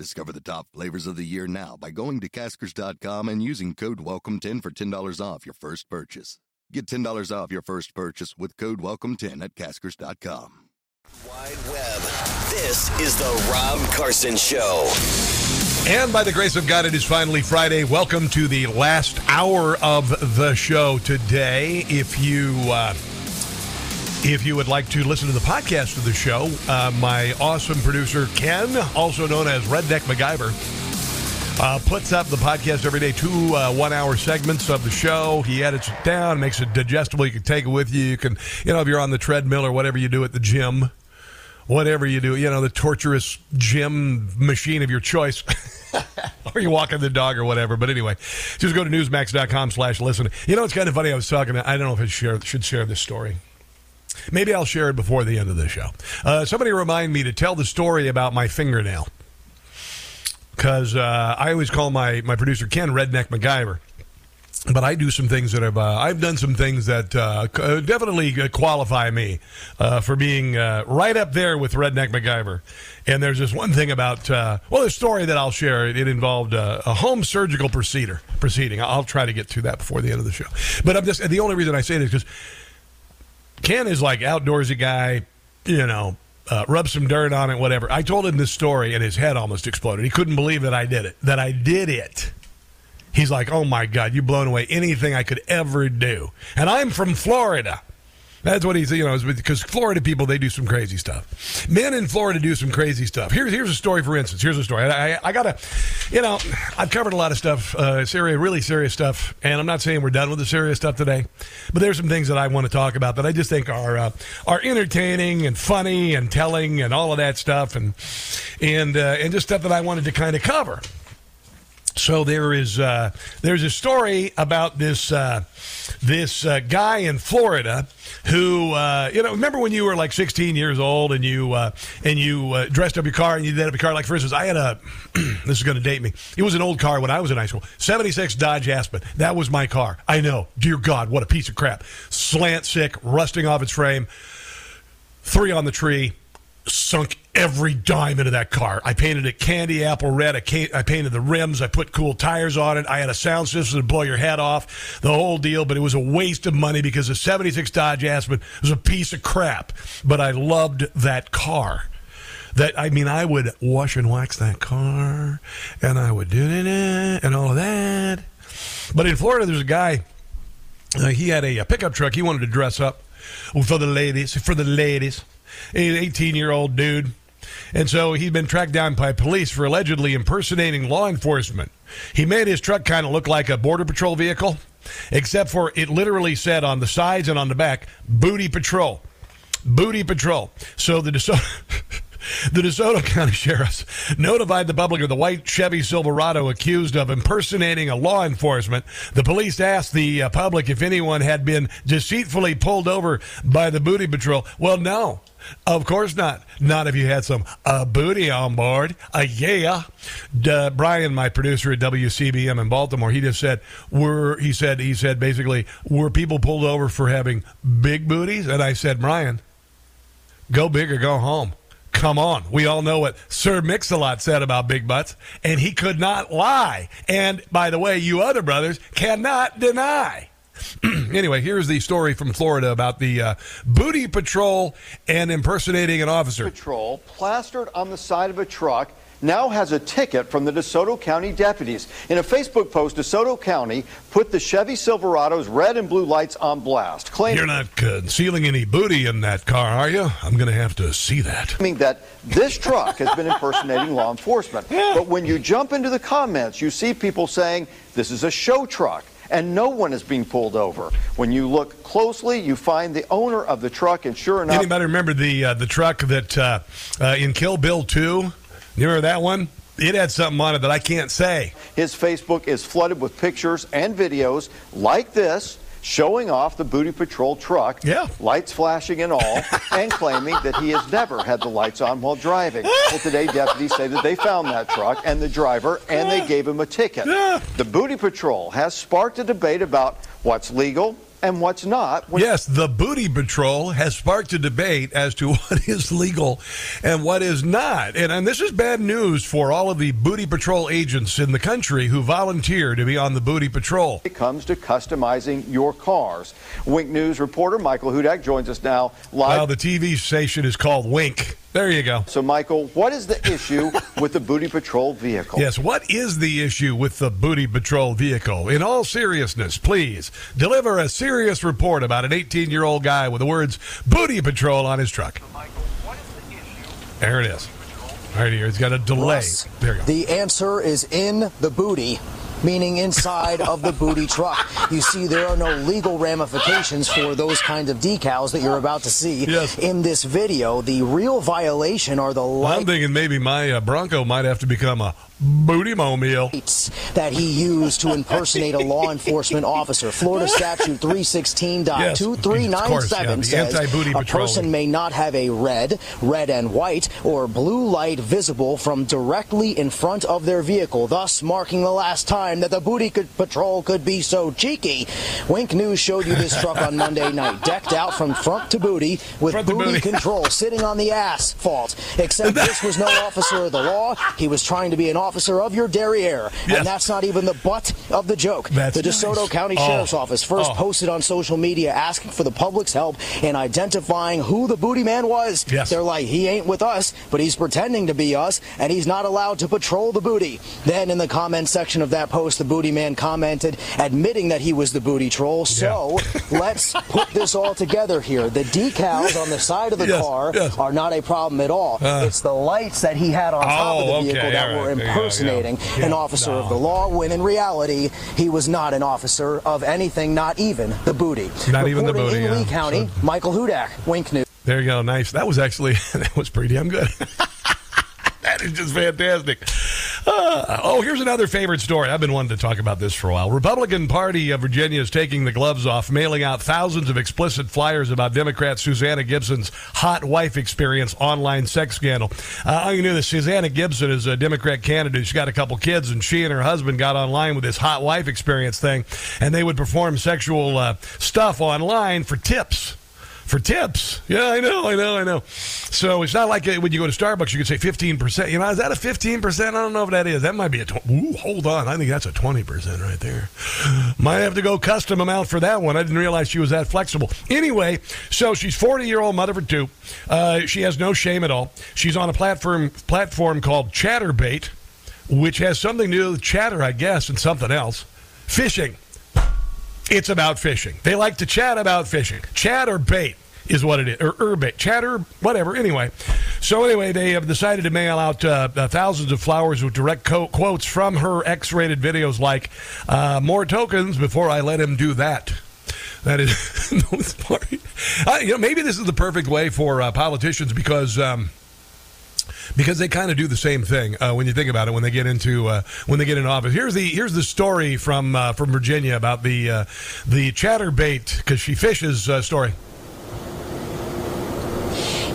Discover the top flavors of the year now by going to Caskers.com and using code WELCOME10 for $10 off your first purchase. Get $10 off your first purchase with code WELCOME10 at Caskers.com. Wide Web. This is the Rob Carson Show. And by the grace of God, it is finally Friday. Welcome to the last hour of the show today. If you uh, if you would like to listen to the podcast of the show, uh, my awesome producer Ken, also known as Redneck MacGyver, uh, puts up the podcast every day, two uh, one-hour segments of the show. He edits it down, makes it digestible. You can take it with you. You can, you know, if you're on the treadmill or whatever you do at the gym, whatever you do, you know, the torturous gym machine of your choice. or you're walking the dog or whatever. But anyway, just go to newsmax.com slash listen. You know, it's kind of funny. I was talking, I don't know if I should share this story. Maybe I'll share it before the end of the show. Uh, somebody remind me to tell the story about my fingernail. Because uh, I always call my, my producer Ken Redneck MacGyver. But I do some things that have uh, I've done some things that uh, definitely uh, qualify me uh, for being uh, right up there with Redneck MacGyver. And there's this one thing about uh, well, the story that I'll share. It, involved uh, a home surgical procedure proceeding. I'll try to get to that before the end of the show. But I'm just the only reason I say it is because Ken is like outdoorsy guy, you know. Uh, rub some dirt on it, whatever. I told him this story, and his head almost exploded. He couldn't believe that I did it. That I did it. He's like, "Oh my God, you blown away anything I could ever do." And I'm from Florida. That's what he's, you know, because Florida people, they do some crazy stuff. Men in Florida do some crazy stuff. Here's here's a story, for instance. Here's a story. I, I, I got to, you know, I've covered a lot of stuff, uh, serious, really serious stuff, and I'm not saying we're done with the serious stuff today, but there's some things that I want to talk about that I just think are uh, are entertaining and funny and telling and all of that stuff, and and uh, and just stuff that I wanted to kind of cover. So there is uh, there's a story about this uh, this uh, guy in Florida who uh, you know remember when you were like 16 years old and you uh, and you uh, dressed up your car and you did up your car? Like for instance I had a this is going to date me. It was an old car when I was in high school. 76 Dodge Aspen. That was my car. I know. Dear God what a piece of crap. Slant six rusting off its frame three on the tree sunk every dime into that car. I painted it candy apple red. I, I, painted the rims. I put cool tires on it. I had a sound system to blow your head off, the whole deal. But it was a waste of money because the 76 Dodge Aspen was a piece of crap. But I loved that car. That I mean, I would wash and wax that car, and I would do it and all of that. But in Florida, there's a guy. Uh, he had a, a pickup truck. He wanted to dress up for the ladies. For the ladies, an 18 year old dude and so he'd been tracked down by police for allegedly impersonating law enforcement. He made his truck kind of look like a Border Patrol vehicle, except for it literally said on the sides and on the back, Booty Patrol. Booty Patrol. So the DeSoto. The DeSoto County Sheriffs notified the public of the white Chevy Silverado accused of impersonating a law enforcement. The police asked the uh, public if anyone had been deceitfully pulled over by the booty patrol. Well, no. Of course not. Not if you had some uh, booty on board. Uh, yeah. Uh, Brian, my producer at WCBM in Baltimore, he just said, "Were he said he said basically were people pulled over for having big booties?" And I said, Brian, go big or go home. Come on. We all know what Sir Mix-a-Lot said about big butts, and he could not lie. And by the way, you other brothers cannot deny. anyway, here's the story from Florida about the uh, booty patrol and impersonating an officer. Patrol plastered on the side of a truck now has a ticket from the DeSoto County deputies. In a Facebook post, DeSoto County put the Chevy Silverado's red and blue lights on blast, claiming You're not concealing any booty in that car, are you? I'm going to have to see that. Meaning that this truck has been impersonating law enforcement. But when you jump into the comments, you see people saying this is a show truck and no one is being pulled over. When you look closely, you find the owner of the truck, and sure enough, anybody remember the uh, the truck that uh, uh, in Kill Bill Two? You remember that one? It had something on it that I can't say. His Facebook is flooded with pictures and videos like this showing off the Booty Patrol truck, yeah. lights flashing and all, and claiming that he has never had the lights on while driving. Well, today deputies say that they found that truck and the driver, and they gave him a ticket. The Booty Patrol has sparked a debate about what's legal and what's not. yes, the Booty Patrol has sparked a debate as to what is legal and what is not. And, and this is bad news for all of the Booty Patrol agents in the country who volunteer to be on the Booty Patrol. It comes to customizing your cars. Wink News reporter Michael Hudak joins us now live. Well, the TV station is called Wink. There you go. So, Michael, what is the issue with the Booty Patrol vehicle? Yes, what is the issue with the Booty Patrol vehicle? In all seriousness, please deliver a serious report about an 18 year old guy with the words Booty Patrol on his truck. So Michael, the there it is. Right here. It's got a delay. Russ, there you go. The answer is in the booty meaning inside of the booty truck. You see, there are no legal ramifications for those kinds of decals that you're about to see yes. in this video. The real violation are the light. I'm thinking maybe my uh, Bronco might have to become a booty mobile that he used to impersonate a law enforcement officer. Florida statute 316.2397 yes, yeah, says a person may not have a red, red and white, or blue light visible from directly in front of their vehicle, thus marking the last time that the booty could, patrol could be so cheeky. Wink News showed you this truck on Monday night, decked out from front to booty with front booty, booty control, sitting on the asphalt. Except this was no officer of the law. He was trying to be an officer of your derriere. Yes. And that's not even the butt of the joke. That's the DeSoto nice. County Oh. Sheriff's Office first Oh. posted on social media asking for the public's help in identifying who the booty man was. Yes. They're like, he ain't with us, but he's pretending to be us, and he's not allowed to patrol the booty. Then in the comment section of that post, the booty man commented, admitting that he was the booty troll. So let's put this all together here. The decals on the side of the Yes, car yes. are not a problem at all. Uh. it's the lights that he had on top Oh, of the okay, vehicle that all were right. Yeah, yeah, impersonating an officer no. of the law, when in reality, he was not an officer of anything, not even the booty. Not even the booty, In yeah. Lee County, Michael Hudak, Wink News. There you go. Nice. That was actually that was pretty damn good. that is just fantastic. Uh, oh, here's another favorite story. I've been wanting to talk about this for a while. Republican Party of Virginia is taking the gloves off, mailing out thousands of explicit flyers about Democrat Susanna Gibson's hot wife experience online sex scandal. Uh, all you knew that Susanna Gibson is a Democrat candidate. She's got a couple kids, and she and her husband got online with this hot wife experience thing, and they would perform sexual uh, stuff online for tips for tips. Yeah, I know, I know, I know. So it's not like uh, when you go to Starbucks, you could say 15%. You know, is that a 15%? I don't know if that is. That might be a, ooh, hold on. I think that's a 20% right there. Might have to go custom amount for that one. I didn't realize she was that flexible. Anyway, so she's 40 year old mother for two. Uh, she has no shame at all. She's on a platform, platform called Chaturbate, which has something to do with chatter, I guess, and something else. Fishing. It's about fishing. They like to chat about fishing. Chat or bait is what it is, or urbait, chatter, whatever. Anyway, so anyway, they have decided to mail out uh, uh, thousands of flowers with direct co- quotes from her X-rated videos, like uh, "More tokens before I let him do that." That is, Uh, you know, maybe this is the perfect way for uh, politicians because. Um, because they kind of do the same thing uh, when you think about it when they get into uh, when they get in office. Here's the here's the story from uh, from Virginia about the uh, the chatterbait because she fishes uh, story.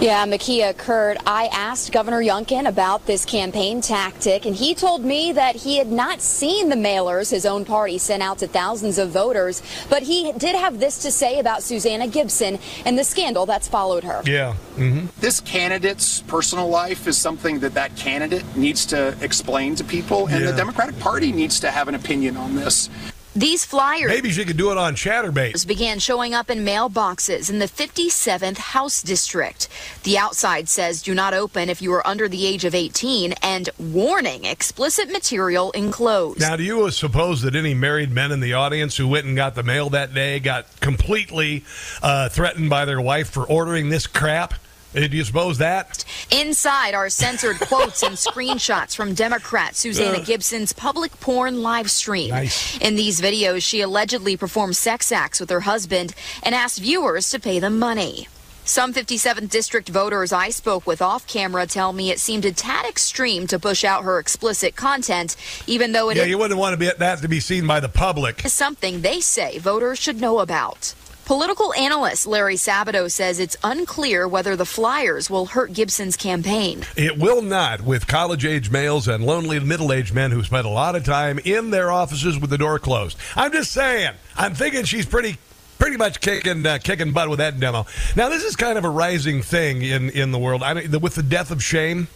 Yeah, Makia Kurt, I asked Governor Youngkin about this campaign tactic, and he told me that he had not seen the mailers his own party sent out to thousands of voters, but he did have this to say about Susanna Gibson and the scandal that's followed her. Yeah. Mm-hmm. This candidate's personal life is something that that candidate needs to explain to people, and Yeah. the Democratic Party needs to have an opinion on this. These flyers Maybe she could do it on chatterbait. began showing up in mailboxes in the 57th House District. The outside says do not open if you are under the age of 18 and warning explicit material enclosed. Now, do you suppose that any married men in the audience who went and got the mail that day got completely uh, threatened by their wife for ordering this crap? Do you suppose that? Inside are censored quotes and screenshots from Democrat Susanna. Gibson's public porn live stream. Nice. In these videos, she allegedly performed sex acts with her husband and asked viewers to pay them money. Some 57th district voters I spoke with off camera tell me it seemed a tad extreme to push out her explicit content, even though it yeah, you wouldn't want to be that to be seen by the public. something they say voters should know about. Political analyst Larry Sabato says it's unclear whether the flyers will hurt Gibson's campaign. It will not with college age males and lonely middle aged men who spend a lot of time in their offices with the door closed. I'm just saying. I'm thinking she's pretty. Pretty much kicking uh, kicking butt with that demo. Now this is kind of a rising thing in in the world. I with the death of shame,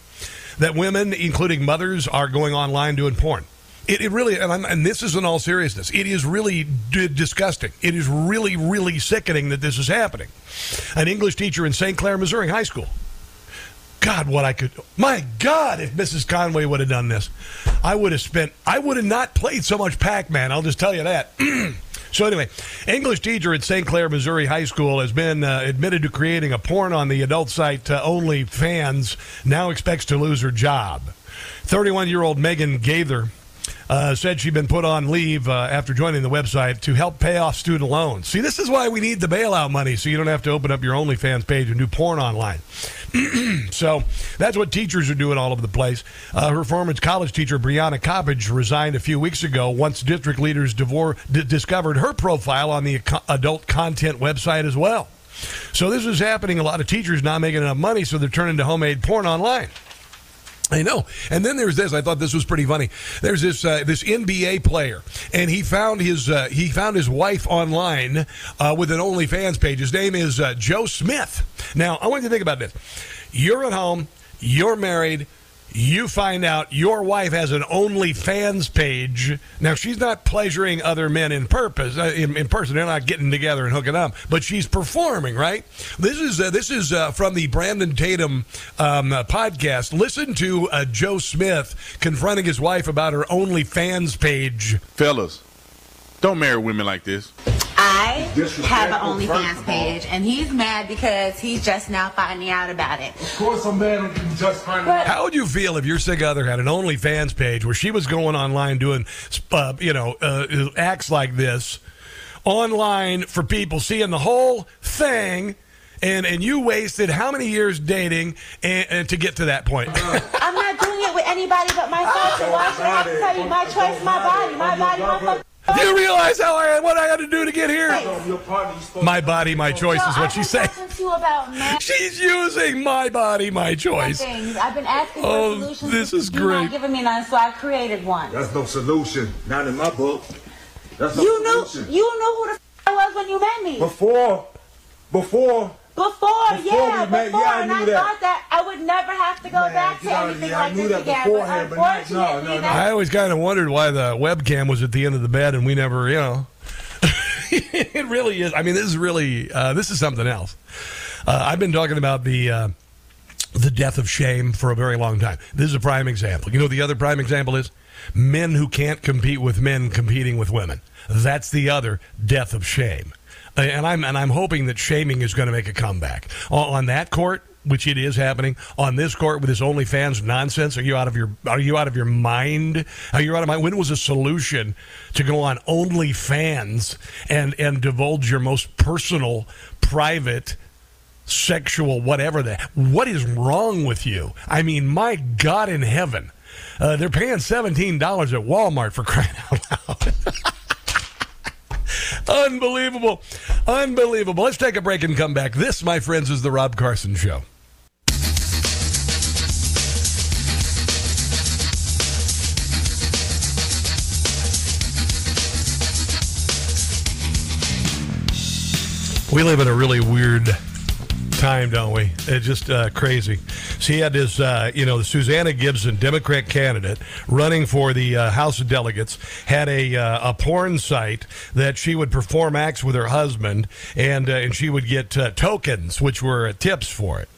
that women, including mothers, are going online doing porn. It, it really, and, and this is in all seriousness, it is really d- disgusting. It is really, really sickening that this is happening. An English teacher in St. Clair, Missouri High School God, what I could. My God, if Mrs. Conway would have done this, I would have spent. I would have not played so much Pac Man. I'll just tell you that. so anyway, English teacher at St. Clair, Missouri High School has been uh, admitted to creating a porn on the adult site uh, OnlyFans. Now expects to lose her job. 31 year old Megan Gaither. Uh, said she'd been put on leave uh, after joining the website to help pay off student loans. See, this is why we need the bailout money, so you don't have to open up your OnlyFans page and do porn online. so that's what teachers are doing all over the place. Uh, her former college teacher, Brianna Coppage, resigned a few weeks ago once district leaders d- discovered her profile on the adult content website as well. So this is happening. A lot of teachers not making enough money, so they're turning to homemade porn online. I know. And then there's this. I thought this was pretty funny. There's this uh, this NBA player, and he found his uh, he found his wife online uh, with an OnlyFans page. His name is uh, Joe Smith. Now I want you to think about this. You're at home. You're married. You find out your wife has an OnlyFans page. Now she's not pleasuring other men in purpose, uh, in, in person. They're not getting together and hooking up, but she's performing. Right? This is uh, this is uh, from the Brandon Tatum um, uh, podcast. Listen to uh, Joe Smith confronting his wife about her OnlyFans page. Fellas, don't marry women like this. I have an OnlyFans page, and he's mad because he's just now finding out about it. Of course, I'm mad I'm just finding out. How would you feel if your sick other had an OnlyFans page where she was going online doing, uh, you know, uh, acts like this online for people seeing the whole thing? And, and you wasted how many years dating and, and to get to that point? I'm not doing it with anybody but myself. So why should I have to tell you my choice, my body, my body, my fucking Do you realize how I what I had to do to get here? My body, my choice is what she's saying. talking to you about man She's using my body, my choice. things. I've been asking Oh, for solutions. this is You're not great. giving me none, so I created one. That's no solution. Not in my book. That's no You knew, solution. you knew who the f- I was when you met me. Before, before. Before, Before yeah, we met, before, yeah, I and knew I that. thought that I would never have to go back to get of anything here. I like knew this that again. But beforehand, but not- no, unfortunately, no, no. that I always kind of wondered why the webcam was at the end of the bed and we never, you know. it really is. I mean, this is really uh, this is something else. Uh, I've been talking about the uh, the death of shame for a very long time. This is a prime example. You know, the other prime example is men who can't compete with men competing with women. That's the other death of shame. Uh, And I'm and I'm hoping that shaming is going to make a comeback on, that court, which it is happening. On this court with this OnlyFans nonsense, are you out of your are you out of your mind? Are you out of mind? When was a solution to go on OnlyFans and and divulge your most personal, private? sexual whatever that what is wrong with you i mean my god in heaven uh, they're paying $17 at walmart for crying out loud unbelievable. Unbelievable. Let's take a break and come back. This my friends is the rob carson show. We live in a really weird time, don't we? It's just uh, crazy. So he had this, uh, you know, the Susanna Gibson, Democrat candidate, running for the uh, House of Delegates, had a uh, a porn site that she would perform acts with her husband, and uh, and she would get uh, tokens, which were tips for it.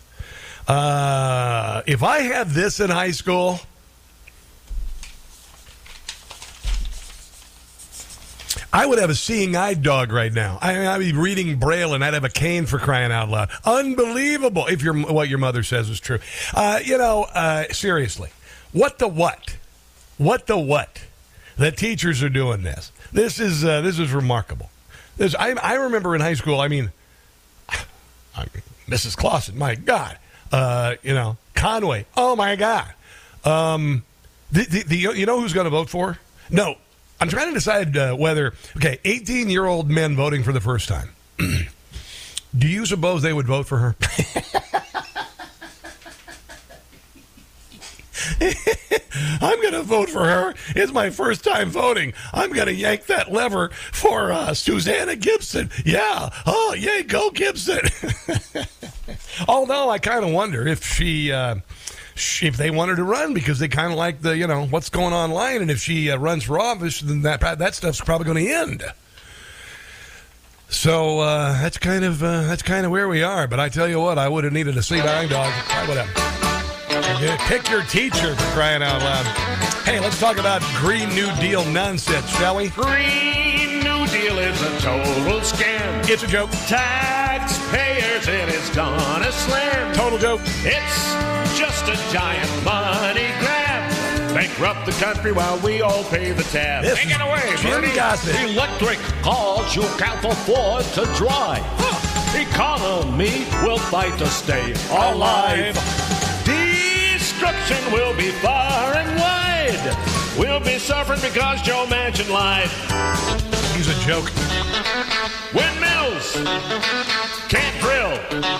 If I had this in high school. I would have a seeing eye dog right now. I mean, I'd be reading Braille and I'd have a cane for crying out loud. Unbelievable. If your what your mother says is true. Uh, you know, uh, seriously, what the what? What the what? That teachers are doing this. This is uh, this is remarkable. This I, I remember in high school. I mean, I mean, Mrs. Clausen, my God. Uh, you know, Conway, oh my God. Um, the, the, the, you know who's going to vote for? No, I'm trying to decide uh, whether, okay, 18 year old men voting for the first time. Do you suppose they would vote for her? I'm going to vote for her. It's my first time voting. I'm going to yank that lever for uh, Susanna Gibson. Yeah. Oh, yay, go Gibson. Although I kind of wonder if she. Uh, sh- if they wanted to run because they kind of like the you know what's going on online and if she uh, runs for office then that that stuff's probably going to end so uh, that's kind of uh, that's kind of where we are but I tell you what I would have needed a sea dying dog I would have pick your teacher for crying out loud hey let's talk about Green New Deal nonsense shall we Green New Deal is a total scam. It's a joke. Taxpayers, it is gonna slam. Total joke. It's giant money grab. Bankrupt the country while we all pay the tab. This Take it away, Bernie. Gossett. Electric cars you can't afford to drive. Economy will fight to stay alive. Destruction will be far and wide. We'll be suffering because Joe Manchin lied. He's a joke. Windmills can't drill.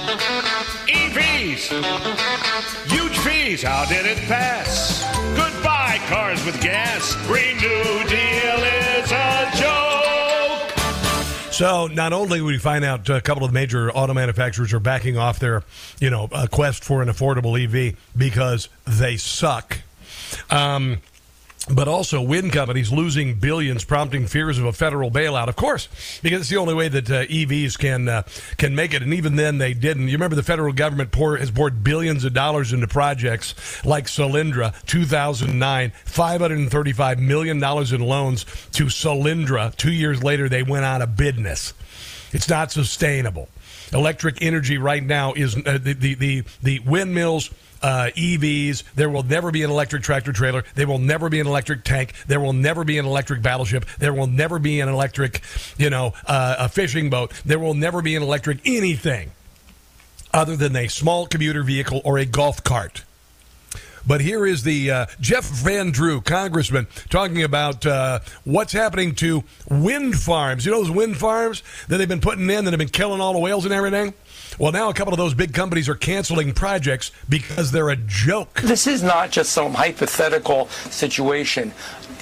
EVs, huge fees. How did it pass? Goodbye, cars with gas. Green New Deal is a joke. So not only we find out a couple of major auto manufacturers are backing off their, you know, quest for an affordable EV because they suck. Um, but also wind companies losing billions, prompting fears of a federal bailout. Of course, because it's the only way that uh, EVs can uh, can make it. And even then, they didn't. You remember the federal government pour, has poured billions of dollars into projects like Solyndra, 2009, 535 million dollars in loans to Solyndra. Two years later, they went out of business. It's not sustainable. Electric energy right now is uh, the, the the the windmills uh, EVs. There will never be an electric tractor trailer. There will never be an electric tank. There will never be an electric battleship. There will never be an electric, you know, uh, a fishing boat. There will never be an electric anything other than a small commuter vehicle or a golf cart. But here is the uh, Jeff Van Drew, congressman, talking about uh, what's happening to wind farms. You know those wind farms that they've been putting in that have been killing all the whales and everything? Well, now a couple of those big companies are canceling projects because they're a joke. This is not just some hypothetical situation.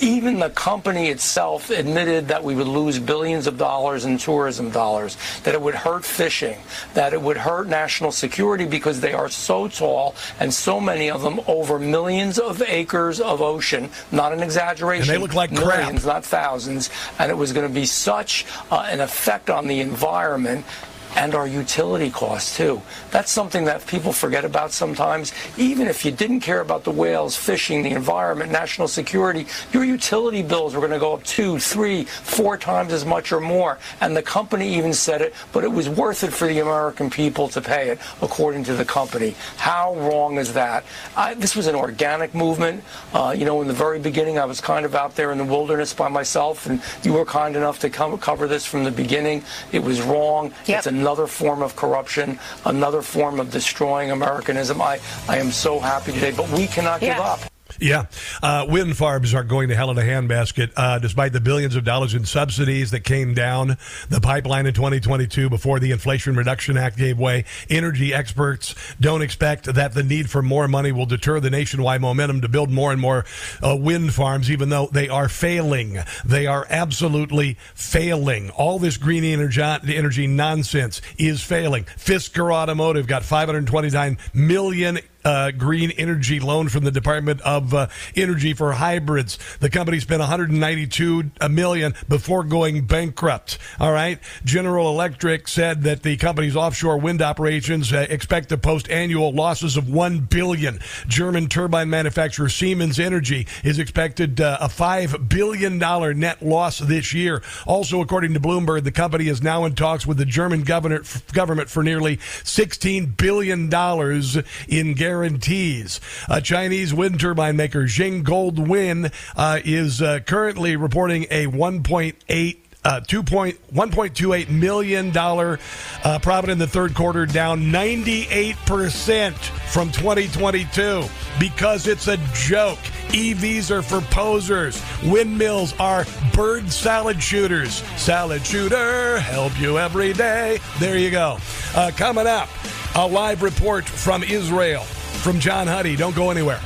Even the company itself admitted that we would lose billions of dollars in tourism dollars, that it would hurt fishing, that it would hurt national security because they are so tall and so many of them over millions of acres of ocean. Not an exaggeration. And they look like millions, crap. not thousands. And it was going to be such uh, an effect on the environment and our utility costs too. That's something that people forget about sometimes. Even if you didn't care about the whales, fishing, the environment, national security, your utility bills were going to go up two, three, four times as much or more. And the company even said it, but it was worth it for the American people to pay it, according to the company. How wrong is that? I, this was an organic movement. Uh, you know, in the very beginning, I was kind of out there in the wilderness by myself, and you were kind enough to come, cover this from the beginning. It was wrong. It's another form of corruption, another form of destroying Americanism. I, I am so happy today, but we cannot give up. Yeah. Uh, wind farms are going to hell in a handbasket, uh, despite the billions of dollars in subsidies that came down the pipeline in 2022 before the Inflation Reduction Act gave way. Energy experts don't expect that the need for more money will deter the nationwide momentum to build more and more uh, wind farms, even though they are failing. They are absolutely failing. All this green energy, energy nonsense is failing. Fisker Automotive got 529 million uh, green energy loan from the Department of uh, Energy for hybrids. The company spent 192 million before going bankrupt. All right. General Electric said that the company's offshore wind operations uh, expect to post annual losses of 1 billion. German turbine manufacturer Siemens Energy is expected uh, a 5 billion dollar net loss this year. Also, according to Bloomberg, the company is now in talks with the German government government for nearly 16 billion dollars in guarantees. A Chinese wind turbine maker Jinggold Wind uh, is uh, currently reporting a 1.8 uh, two point one point two eight million dollar uh, profit in the third quarter, down ninety eight percent from twenty twenty two because it's a joke. EVs are for posers. Windmills are bird salad shooters. Salad shooter, help you every day. There you go. Uh, coming up, a live report from Israel from John Huddy. Don't go anywhere.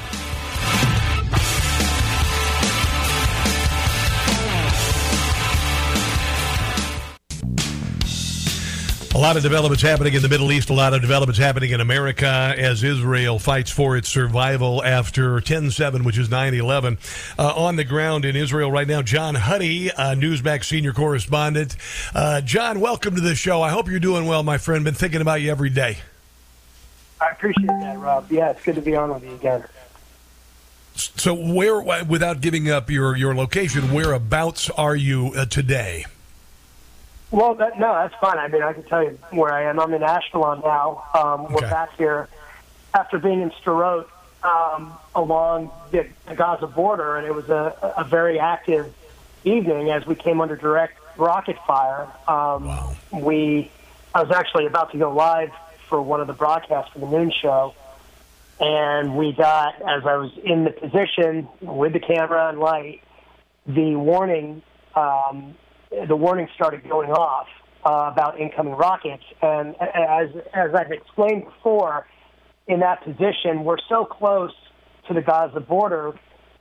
A lot of developments happening in the Middle East, a lot of developments happening in America as Israel fights for its survival after 10 7, which is 9 11. Uh, on the ground in Israel right now, John Huddy, uh, Newsmax senior correspondent. Uh, John, welcome to the show. I hope you're doing well, my friend. Been thinking about you every day. I appreciate that, Rob. Yeah, it's good to be on with you again. So, where, without giving up your, your location, whereabouts are you uh, today? Well, that, no, that's fine. I mean, I can tell you where I am. I'm in Ashkelon now. Um, We're back here after being in Sderot um, along the, the Gaza border, and it was a, a very active evening as we came under direct rocket fire. Um, We, I was actually about to go live for one of the broadcasts for the noon show, and we got as I was in the position with the camera and light, the warning. Um, the warning started going off uh, about incoming rockets. And as as I've explained before, in that position, we're so close to the Gaza border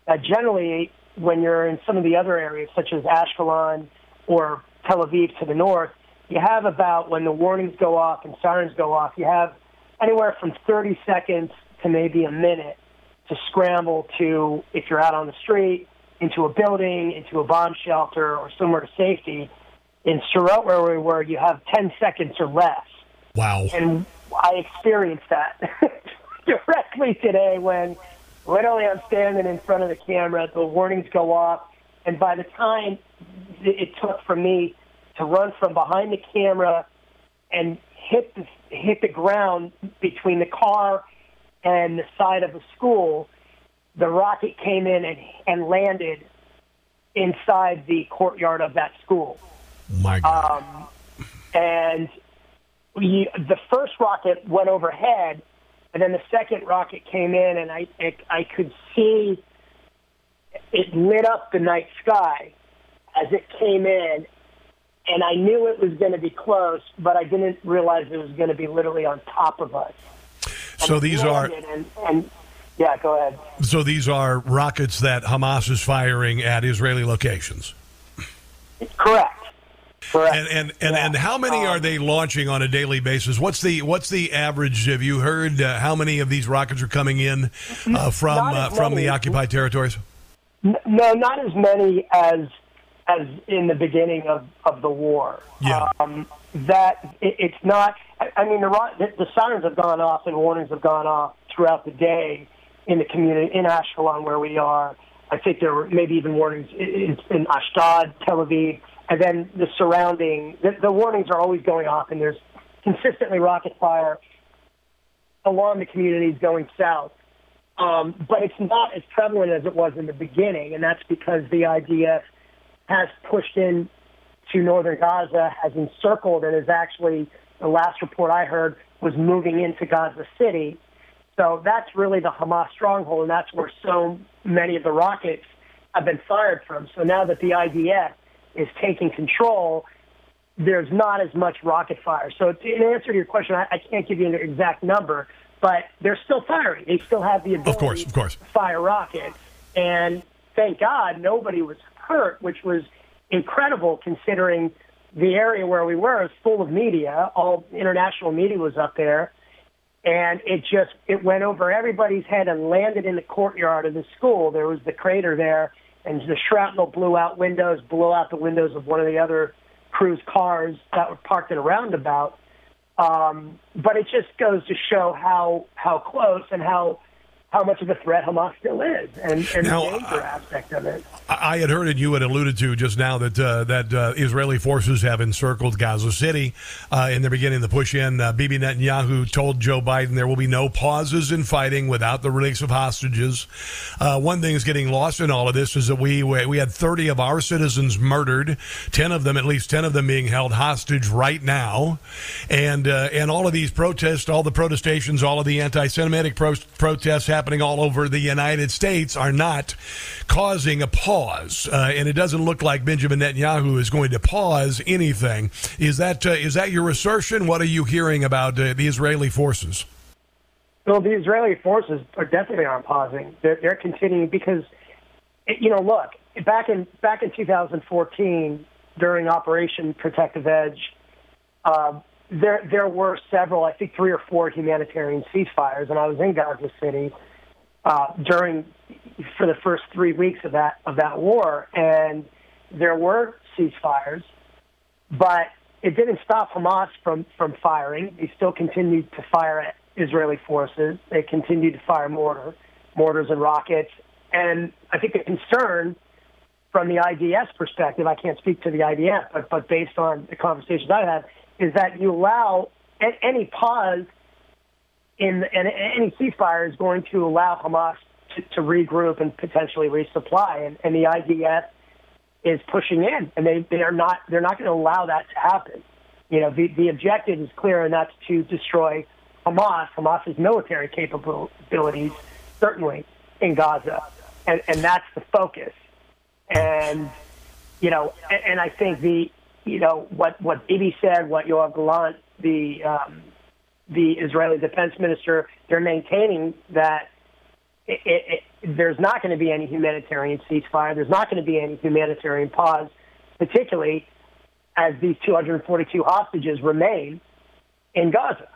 that generally, when you're in some of the other areas, such as Ashkelon or Tel Aviv to the north, you have about when the warnings go off and sirens go off, you have anywhere from 30 seconds to maybe a minute to scramble to, if you're out on the street, into a building, into a bomb shelter, or somewhere to safety. In Sderot, where we were, you have 10 seconds or less. Wow. And I experienced that directly today when literally I'm standing in front of the camera, the warnings go off, and by the time it took for me to run from behind the camera and hit the hit the ground between the car and the side of a school, the rocket came in and, and landed inside the courtyard of that school. My God. Um, and we, the first rocket went overhead, and then the second rocket came in, and I, I, I could see it lit up the night sky as it came in, and I knew it was going to be close, but I didn't realize it was going to be literally on top of us. So these are And, and yeah, go ahead. so these are rockets that Hamas is firing at Israeli locations. Correct. Correct. And and, and, and how many are they launching on a daily basis? What's the what's the average? Have you heard uh, how many of these rockets are coming in uh, from uh, from the occupied territories? No, not as many as as in the beginning of, of the war. Yeah. Um, that it, it's not. I, I mean, the, ro- the the sirens have gone off and warnings have gone off throughout the day in the community in Ashkelon where we are. I think there were maybe even warnings in, in Ashdod, Tel Aviv, and then the surrounding. The, the warnings are always going off, and there's consistently rocket fire along the communities going south. Um, but it's not as prevalent as it was in the beginning, and that's because the IDF has pushed in to northern Gaza, has encircled, and is actually the last report I heard was moving into Gaza City. So that's really the Hamas stronghold, and that's where so many of the rockets have been fired from. So now that the IDF is taking control, there's not as much rocket fire. So in answer to your question, I, I can't give you an exact number, but they're still firing. They still have the ability Of course, of course. to fire rockets. And thank God nobody was hurt, which was incredible considering the area where we were is full of media. All international media was up there. And it just it went over everybody's head and landed in the courtyard of the school. There was the crater there, and the shrapnel blew out windows, blew out the windows of one of the other crew's cars that were parked in a roundabout. Um, but it just goes to show how how close and how how much of a threat Hamas still is, and, and Now, the danger aspect of it. I I had heard and you had alluded to just now that uh, that uh, Israeli forces have encircled Gaza City. Uh, in the beginning, the push in, uh, Bibi Netanyahu told Joe Biden there will be no pauses in fighting without the release of hostages. Uh, one thing is getting lost in all of this is that we we had 30 of our citizens murdered, 10 of them, at least 10 of them, being held hostage right now, and uh, and all of these protests, all the protestations, all of the anti-Semitic pro- protests happening all over the United States are not causing a pause, uh, and it doesn't look like Benjamin Netanyahu is going to pause anything. Is that uh, is that your assertion? What are you hearing about uh, the Israeli forces? Well, the Israeli forces are definitely aren't pausing. They're, they're continuing because, you know, look back in back in 2014 during Operation Protective Edge, uh, there there were several, I think three or four humanitarian ceasefires, and I was in Gaza City uh, during for the first three weeks of that of that war, and there were ceasefires, but it didn't stop Hamas from from firing. They still continued to fire at Israeli forces. They continued to fire mortar, mortars and rockets, and I think the concern from the IDF perspective, I can't speak to the IDF, but but based on the conversations I've had, is that you allow any pause in and any ceasefire is going to allow Hamas to, to regroup and potentially resupply, and, and the IDF is pushing in, and they they are not they're not going to allow that to happen. You know, the the objective is clear, and that's to destroy Hamas, Hamas's military capabilities, certainly in Gaza, and and that's the focus. And you know, and, and I think the you know what what Bibi said, what Yoav Gallant, the um, the Israeli defense minister, they're maintaining that it, it, it, there's not going to be any humanitarian ceasefire. There's not going to be any humanitarian pause, particularly as these 242 hostages remain in Gaza.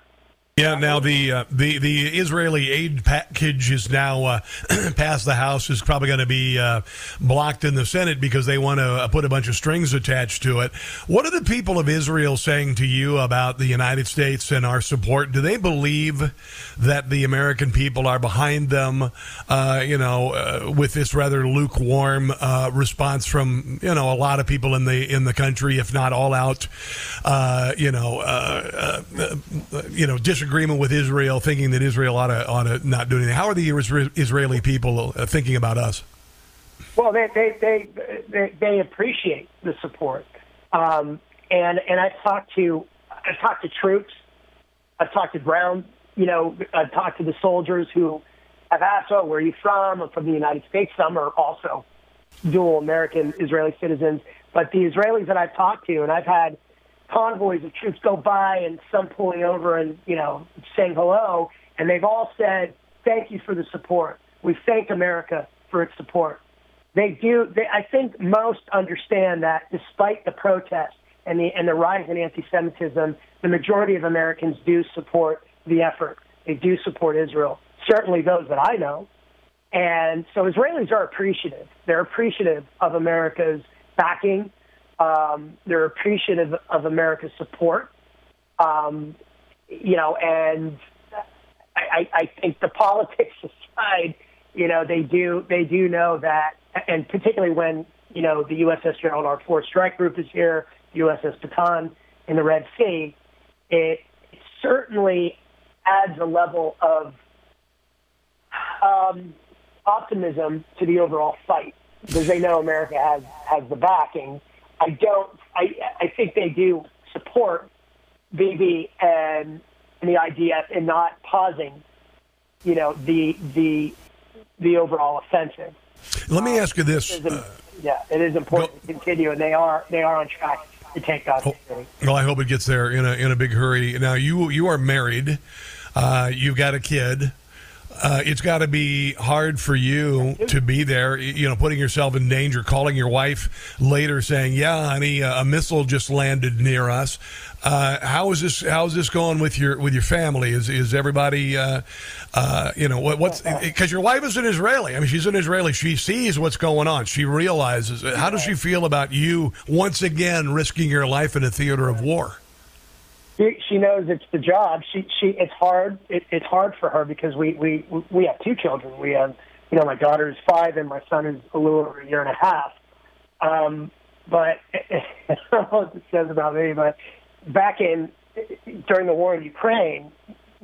Yeah, now the uh, the the Israeli aid package is now uh, passed the House. is probably going to be uh, blocked in the Senate because they want to uh, put a bunch of strings attached to it. What are the people of Israel saying to you about the United States and our support? Do they believe that the American people are behind them? Uh, you know, uh, with this rather lukewarm response from you know a lot of people in the in the country, if not all out, you know, you know, disagreement with Israel, thinking that Israel ought to, ought to not do anything. How are the Israeli people uh, thinking about us? Well, they they they they, they appreciate the support, um, and and I've talked to I've talked to troops, I've talked to ground, you know, I've talked to the soldiers who have asked, "Oh, where are you from?" I'm from the United States. Some are also dual American Israeli citizens, but the Israelis that I've talked to, and I've had convoys of troops go by and some pulling over and, you know, saying hello. And they've all said, thank you for the support. We thank America for its support. They do, they, I think most understand that despite the protests and the, and the rise in anti-Semitism, the majority of Americans do support the effort. They do support Israel. Certainly those that I know. And so Israelis are appreciative. They're appreciative of America's backing um, they're appreciative of America's support. Um, you know, and I, I think the politics aside, you know, they do they do know that, and particularly when you know the USS Gerald R. Ford Strike Group is here, USS Bataan in the Red Sea, it certainly adds a level of um, optimism to the overall fight because they know America has has the backing I don't. I I think they do support Bibi and, and the IDF in not pausing, you know, the the the overall offensive. Let me ask you this. It uh, yeah, it is important go, to continue, and they are they are on track to take oh, Well, I hope it gets there in a in a big hurry. Now you you are married. Uh, you've got a kid. Uh, it's got to be hard for you to be there, you know, putting yourself in danger, calling your wife later saying, "Yeah, honey, a missile just landed near us." Uh, how is this? How is this going with your with your family? Is is everybody, uh, uh you know, what, what's because your wife is an Israeli. I mean, she's an Israeli. She sees what's going on. She realizes. How does she feel about you once again risking your life in a theater of war? She, knows it's the job. She she it's hard. It, it's hard for her because we we we have two children. We have you know my daughter is five and my son is a little over a year and a half. Um, but I don't know what says about me. But back in during the war in Ukraine,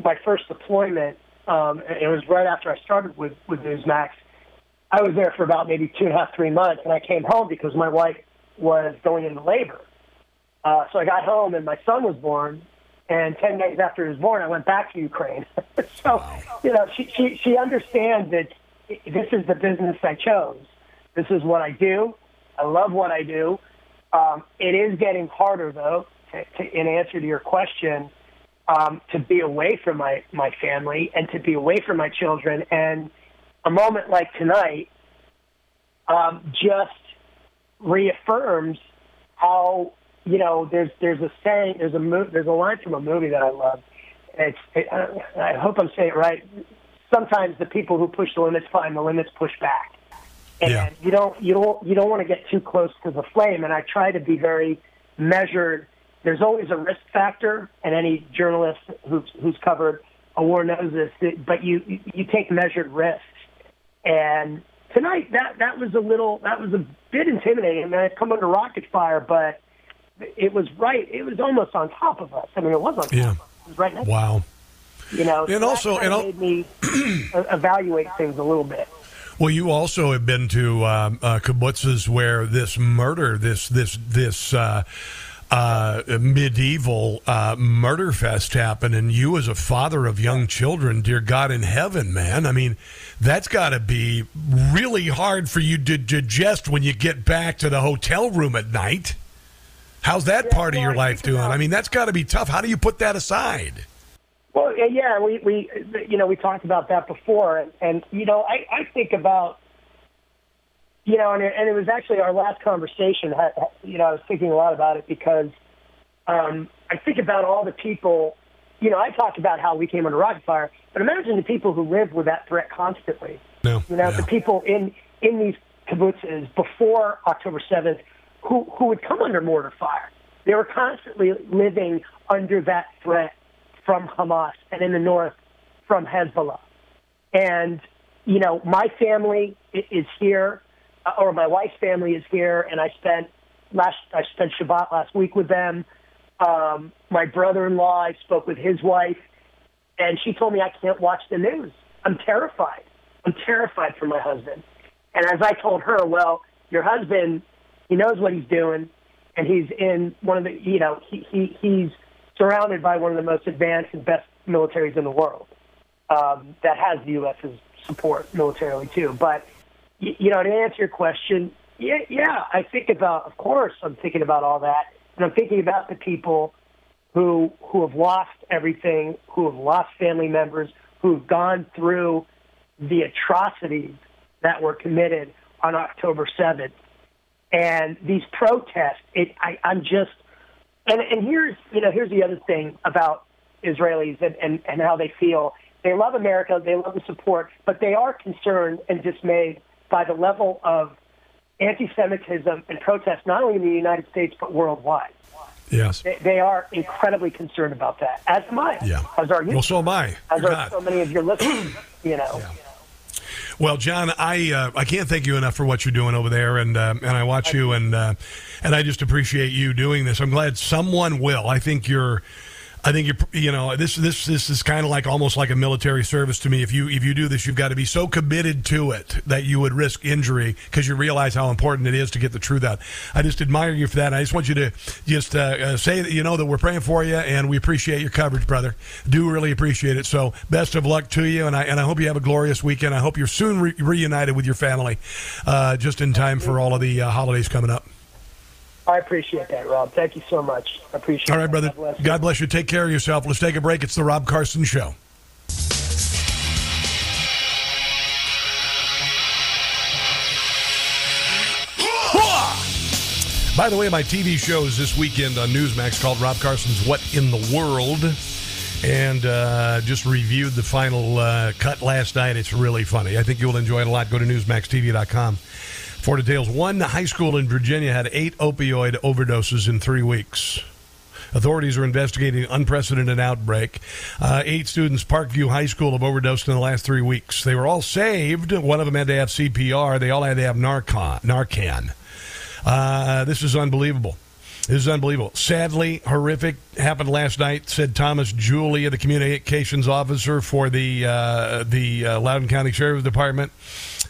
my first deployment, um, it was right after I started with with Newsmax. I was there for about maybe two and a half, three months, and I came home because my wife was going into labor. Uh, so I got home and my son was born, and ten days after he was born, I went back to Ukraine. so, you know, she, she she understands that this is the business I chose. This is what I do. I love what I do. Um, it is getting harder, though, to, to, in answer to your question, um, to be away from my my family and to be away from my children. And a moment like tonight um, just reaffirms how you know, there's there's a saying, there's a mo- there's a line from a movie that I love. It's it, I hope I'm saying it right. Sometimes the people who push the limits find the limits push back, and yeah. you don't you don't you don't want to get too close to the flame. And I try to be very measured. There's always a risk factor, and any journalist who's who's covered a war knows this. But you you take measured risks, and tonight that that was a little that was a bit intimidating. I mean, I've come under rocket fire, but it was right. It was almost on top of us. I mean, it was on top yeah. of us. It was right next wow. You know, and so also, and made me evaluate things a little bit. Well, you also have been to um, uh, kibbutzes where this murder, this this this uh, uh, medieval uh, murder fest happened, and you, as a father of young children, dear God in heaven, man, I mean, that's got to be really hard for you to digest when you get back to the hotel room at night. How's that yeah, part of your life doing? I mean, that's got to be tough. How do you put that aside? Well, yeah, we, we you know we talked about that before, and, and you know I, I think about you know, and it, and it was actually our last conversation. You know, I was thinking a lot about it because um, I think about all the people. You know, I talked about how we came under rocket fire, but imagine the people who lived with that threat constantly. No. You know, the people in in these kibbutzes before October seventh who who would come under mortar fire. They were constantly living under that threat from Hamas, and in the north from Hezbollah. And you know, my family is here, uh, or my wife's family is here, and I spent last I spent Shabbat last week with them. Um, my brother-in-law, I spoke with his wife, and she told me I can't watch the news. I'm terrified. I'm terrified for my husband. And as I told her, well, your husband, he knows what he's doing, and he's in one of the, you know, he, he he's surrounded by one of the most advanced and best militaries in the world um, that has the U.S.'s support militarily too. But you know, to answer your question, yeah, yeah, I think about, of course, I'm thinking about all that, and I'm thinking about the people who who have lost everything, who have lost family members, who've gone through the atrocities that were committed on October 7th. And these protests, it, I, I'm just, and, and here's, you know, here's the other thing about Israelis and, and, and how they feel. They love America, they love the support, but they are concerned and dismayed by the level of anti-Semitism and protest, not only in the United States but worldwide. Yes. They, they are incredibly concerned about that, as am I. Yeah. As are you. Well, so am I. As You're are not. so many of your listeners. You know. Well, John, I uh, I can't thank you enough for what you're doing over there, and uh, and I watch you, and uh, and I just appreciate you doing this. I'm glad someone will. I think you're. I think you're, you know, this this this is kind of like almost like a military service to me. If you if you do this, you've got to be so committed to it that you would risk injury because you realize how important it is to get the truth out. I just admire you for that. I just want you to just uh, uh, say that you know that we're praying for you and we appreciate your coverage, brother. Do really appreciate it. So best of luck to you, and I and I hope you have a glorious weekend. I hope you're soon re- reunited with your family, uh, just in time for all of the uh, holidays coming up. I appreciate that, Rob. Thank you so much. I appreciate it. All right, that. brother. God bless you. God bless you. Take care of yourself. Let's take a break. It's the Rob Carson Show. By the way, my TV show is this weekend on Newsmax called Rob Carson's What in the World. And uh, just reviewed the final uh, cut last night. It's really funny. I think you'll enjoy it a lot. Go to NewsmaxTV.com for details. One high school in Virginia had eight opioid overdoses in three weeks. Authorities are investigating unprecedented outbreak. Uh, eight students, Parkview High School, have overdosed in the last three weeks. They were all saved. One of them had to have CPR. They all had to have Narcan. Narcan. Uh, this is unbelievable. This is unbelievable. Sadly, horrific. Happened last night. Said Thomas Julia, the communications officer for the uh, the uh, Loudoun County Sheriff's Department.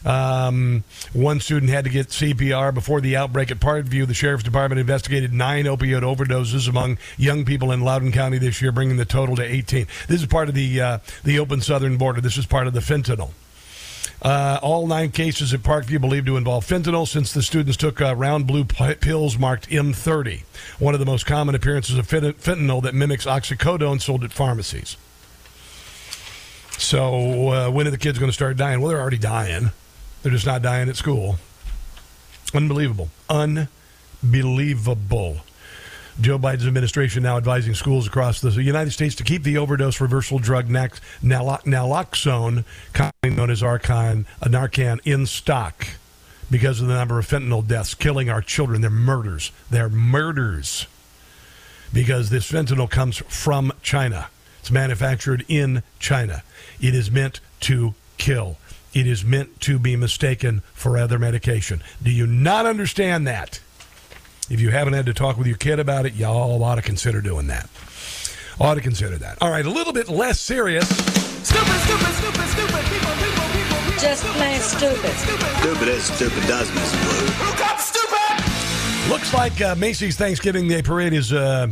Um, one student had to get CPR before the outbreak at Parkview. The Sheriff's Department investigated nine opioid overdoses among young people in Loudoun County this year, bringing the total to 18. This is part of the uh, the open southern border. This is part of the fentanyl. Uh, all nine cases at Parkview believed to involve fentanyl since the students took uh, round blue p- pills marked M30, one of the most common appearances of fent- fentanyl that mimics oxycodone sold at pharmacies. So, uh, when are the kids going to start dying? Well, they're already dying. They're just not dying at school. Unbelievable. Unbelievable. Joe Biden's administration now advising schools across the United States to keep the overdose reversal drug naloxone, commonly known as Arcan, Narcan, in stock because of the number of fentanyl deaths killing our children. They're murders. They're murders because this fentanyl comes from China. It's manufactured in China. It is meant to kill. It is meant to be mistaken for other medication. Do you not understand that? If you haven't had to talk with your kid about it, y'all ought to consider doing that. Ought to consider that. All right, a little bit less serious. Stupid, stupid, stupid, stupid. People, people, people, people. Just plain stupid. Stupid is stupid does, Miss Blue. Who got stupid? Looks like uh, Macy's Thanksgiving Day Parade is uh,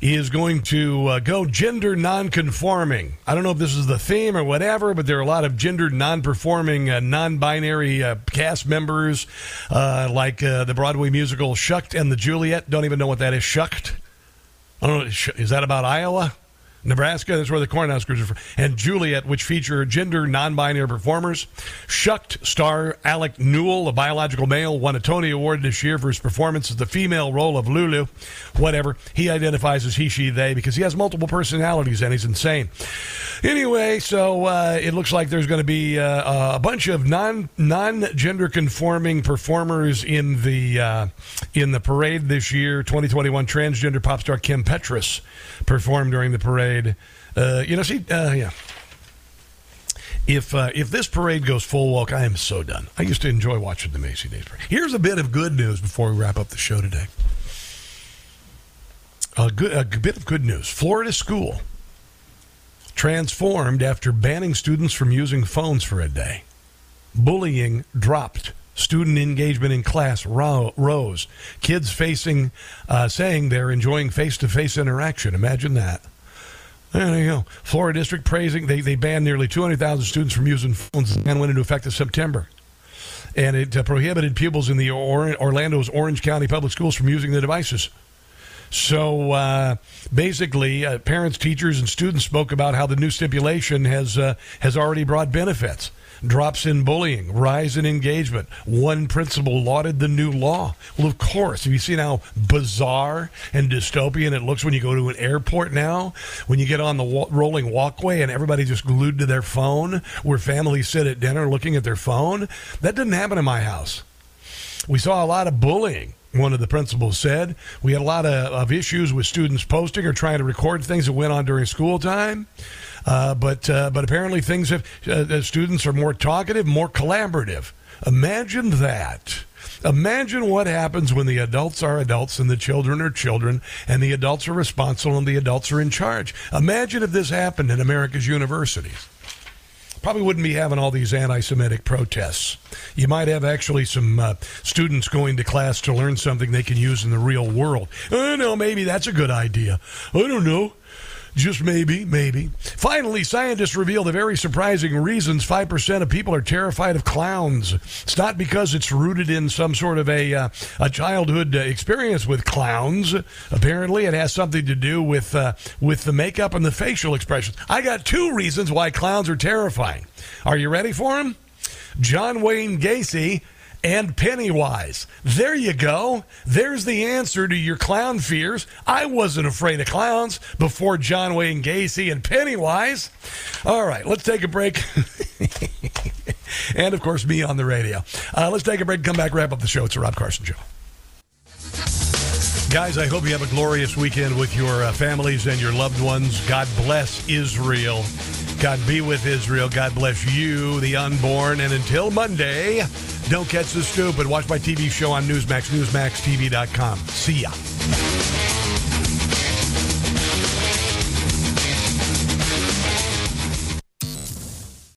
is going to uh, go gender non-conforming. I don't know if this is the theme or whatever, but there are a lot of gender non-performing, uh, non-binary uh, cast members, uh, like uh, the Broadway musical Shucked and the Juliet. Don't even know what that is. Shucked. I don't know. Is that about Iowa? Nebraska, that's where the Cornhuskers are from, and Juliet, which feature gender non-binary performers. Shucked star Alec Newell, a biological male, won a Tony Award this year for his performance as the female role of Lulu. Whatever. He identifies as he, she, they because he has multiple personalities and he's insane. Anyway, so uh, it looks like there's going to be uh, a bunch of non non-gender conforming performers in the uh, in the parade this year. 2021 transgender pop star Kim Petras performed during the parade. Uh, you know, see, uh, yeah. If uh, if this parade goes full walk, I am so done. I used to enjoy watching the Macy Days parade. Here's a bit of good news before we wrap up the show today. A good a bit of good news. Florida school transformed after banning students from using phones for a day. Bullying dropped. Student engagement in class ro- rose. Kids facing, uh, saying they're enjoying face to face interaction. Imagine that. There you go. Florida district praising they, they banned nearly 200,000 students from using phones and went into effect in September. And it uh, prohibited pupils in the or- Orlando's Orange County Public Schools from using the devices. So uh, basically, uh, parents, teachers, and students spoke about how the new stipulation has uh, has already brought benefits. Drops in bullying, rise in engagement. One principal lauded the new law. Well, of course, have you seen how bizarre and dystopian it looks when you go to an airport now? When you get on the wa- rolling walkway and everybody just glued to their phone, where families sit at dinner looking at their phone? That didn't happen in my house. We saw a lot of bullying one of the principals said. We had a lot of, of, issues with students posting or trying to record things that went on during school time. Uh, but uh, but apparently things have uh, students are more talkative, more collaborative. Imagine that. Imagine what happens when the adults are adults and the children are children and the adults are responsible and the adults are in charge. Imagine if this happened in America's universities probably wouldn't be having all these anti-Semitic protests. You might have actually some uh, students going to class to learn something they can use in the real world. I don't know, maybe that's a good idea. I don't know. Just maybe, maybe. Finally, scientists reveal the very surprising reasons 5% of people are terrified of clowns. It's not because it's rooted in some sort of a, uh, a childhood uh, experience with clowns. Apparently, it has something to do with, uh, with the makeup and the facial expressions. I got two reasons why clowns are terrifying. Are you ready for them? John Wayne Gacy and Pennywise. There you go. There's the answer to your clown fears. I wasn't afraid of clowns before John Wayne Gacy and Pennywise. All right, let's take a break. and of course, me on the radio. Uh, let's take a break. Come back, wrap up the show. It's a Rob Carson show. Guys, I hope you have a glorious weekend with your uh, families and your loved ones. God bless Israel. God be with Israel. God bless you, the unborn. And until Monday, don't catch the stupid. Watch my TV show on Newsmax, newsmaxtv.com. See ya.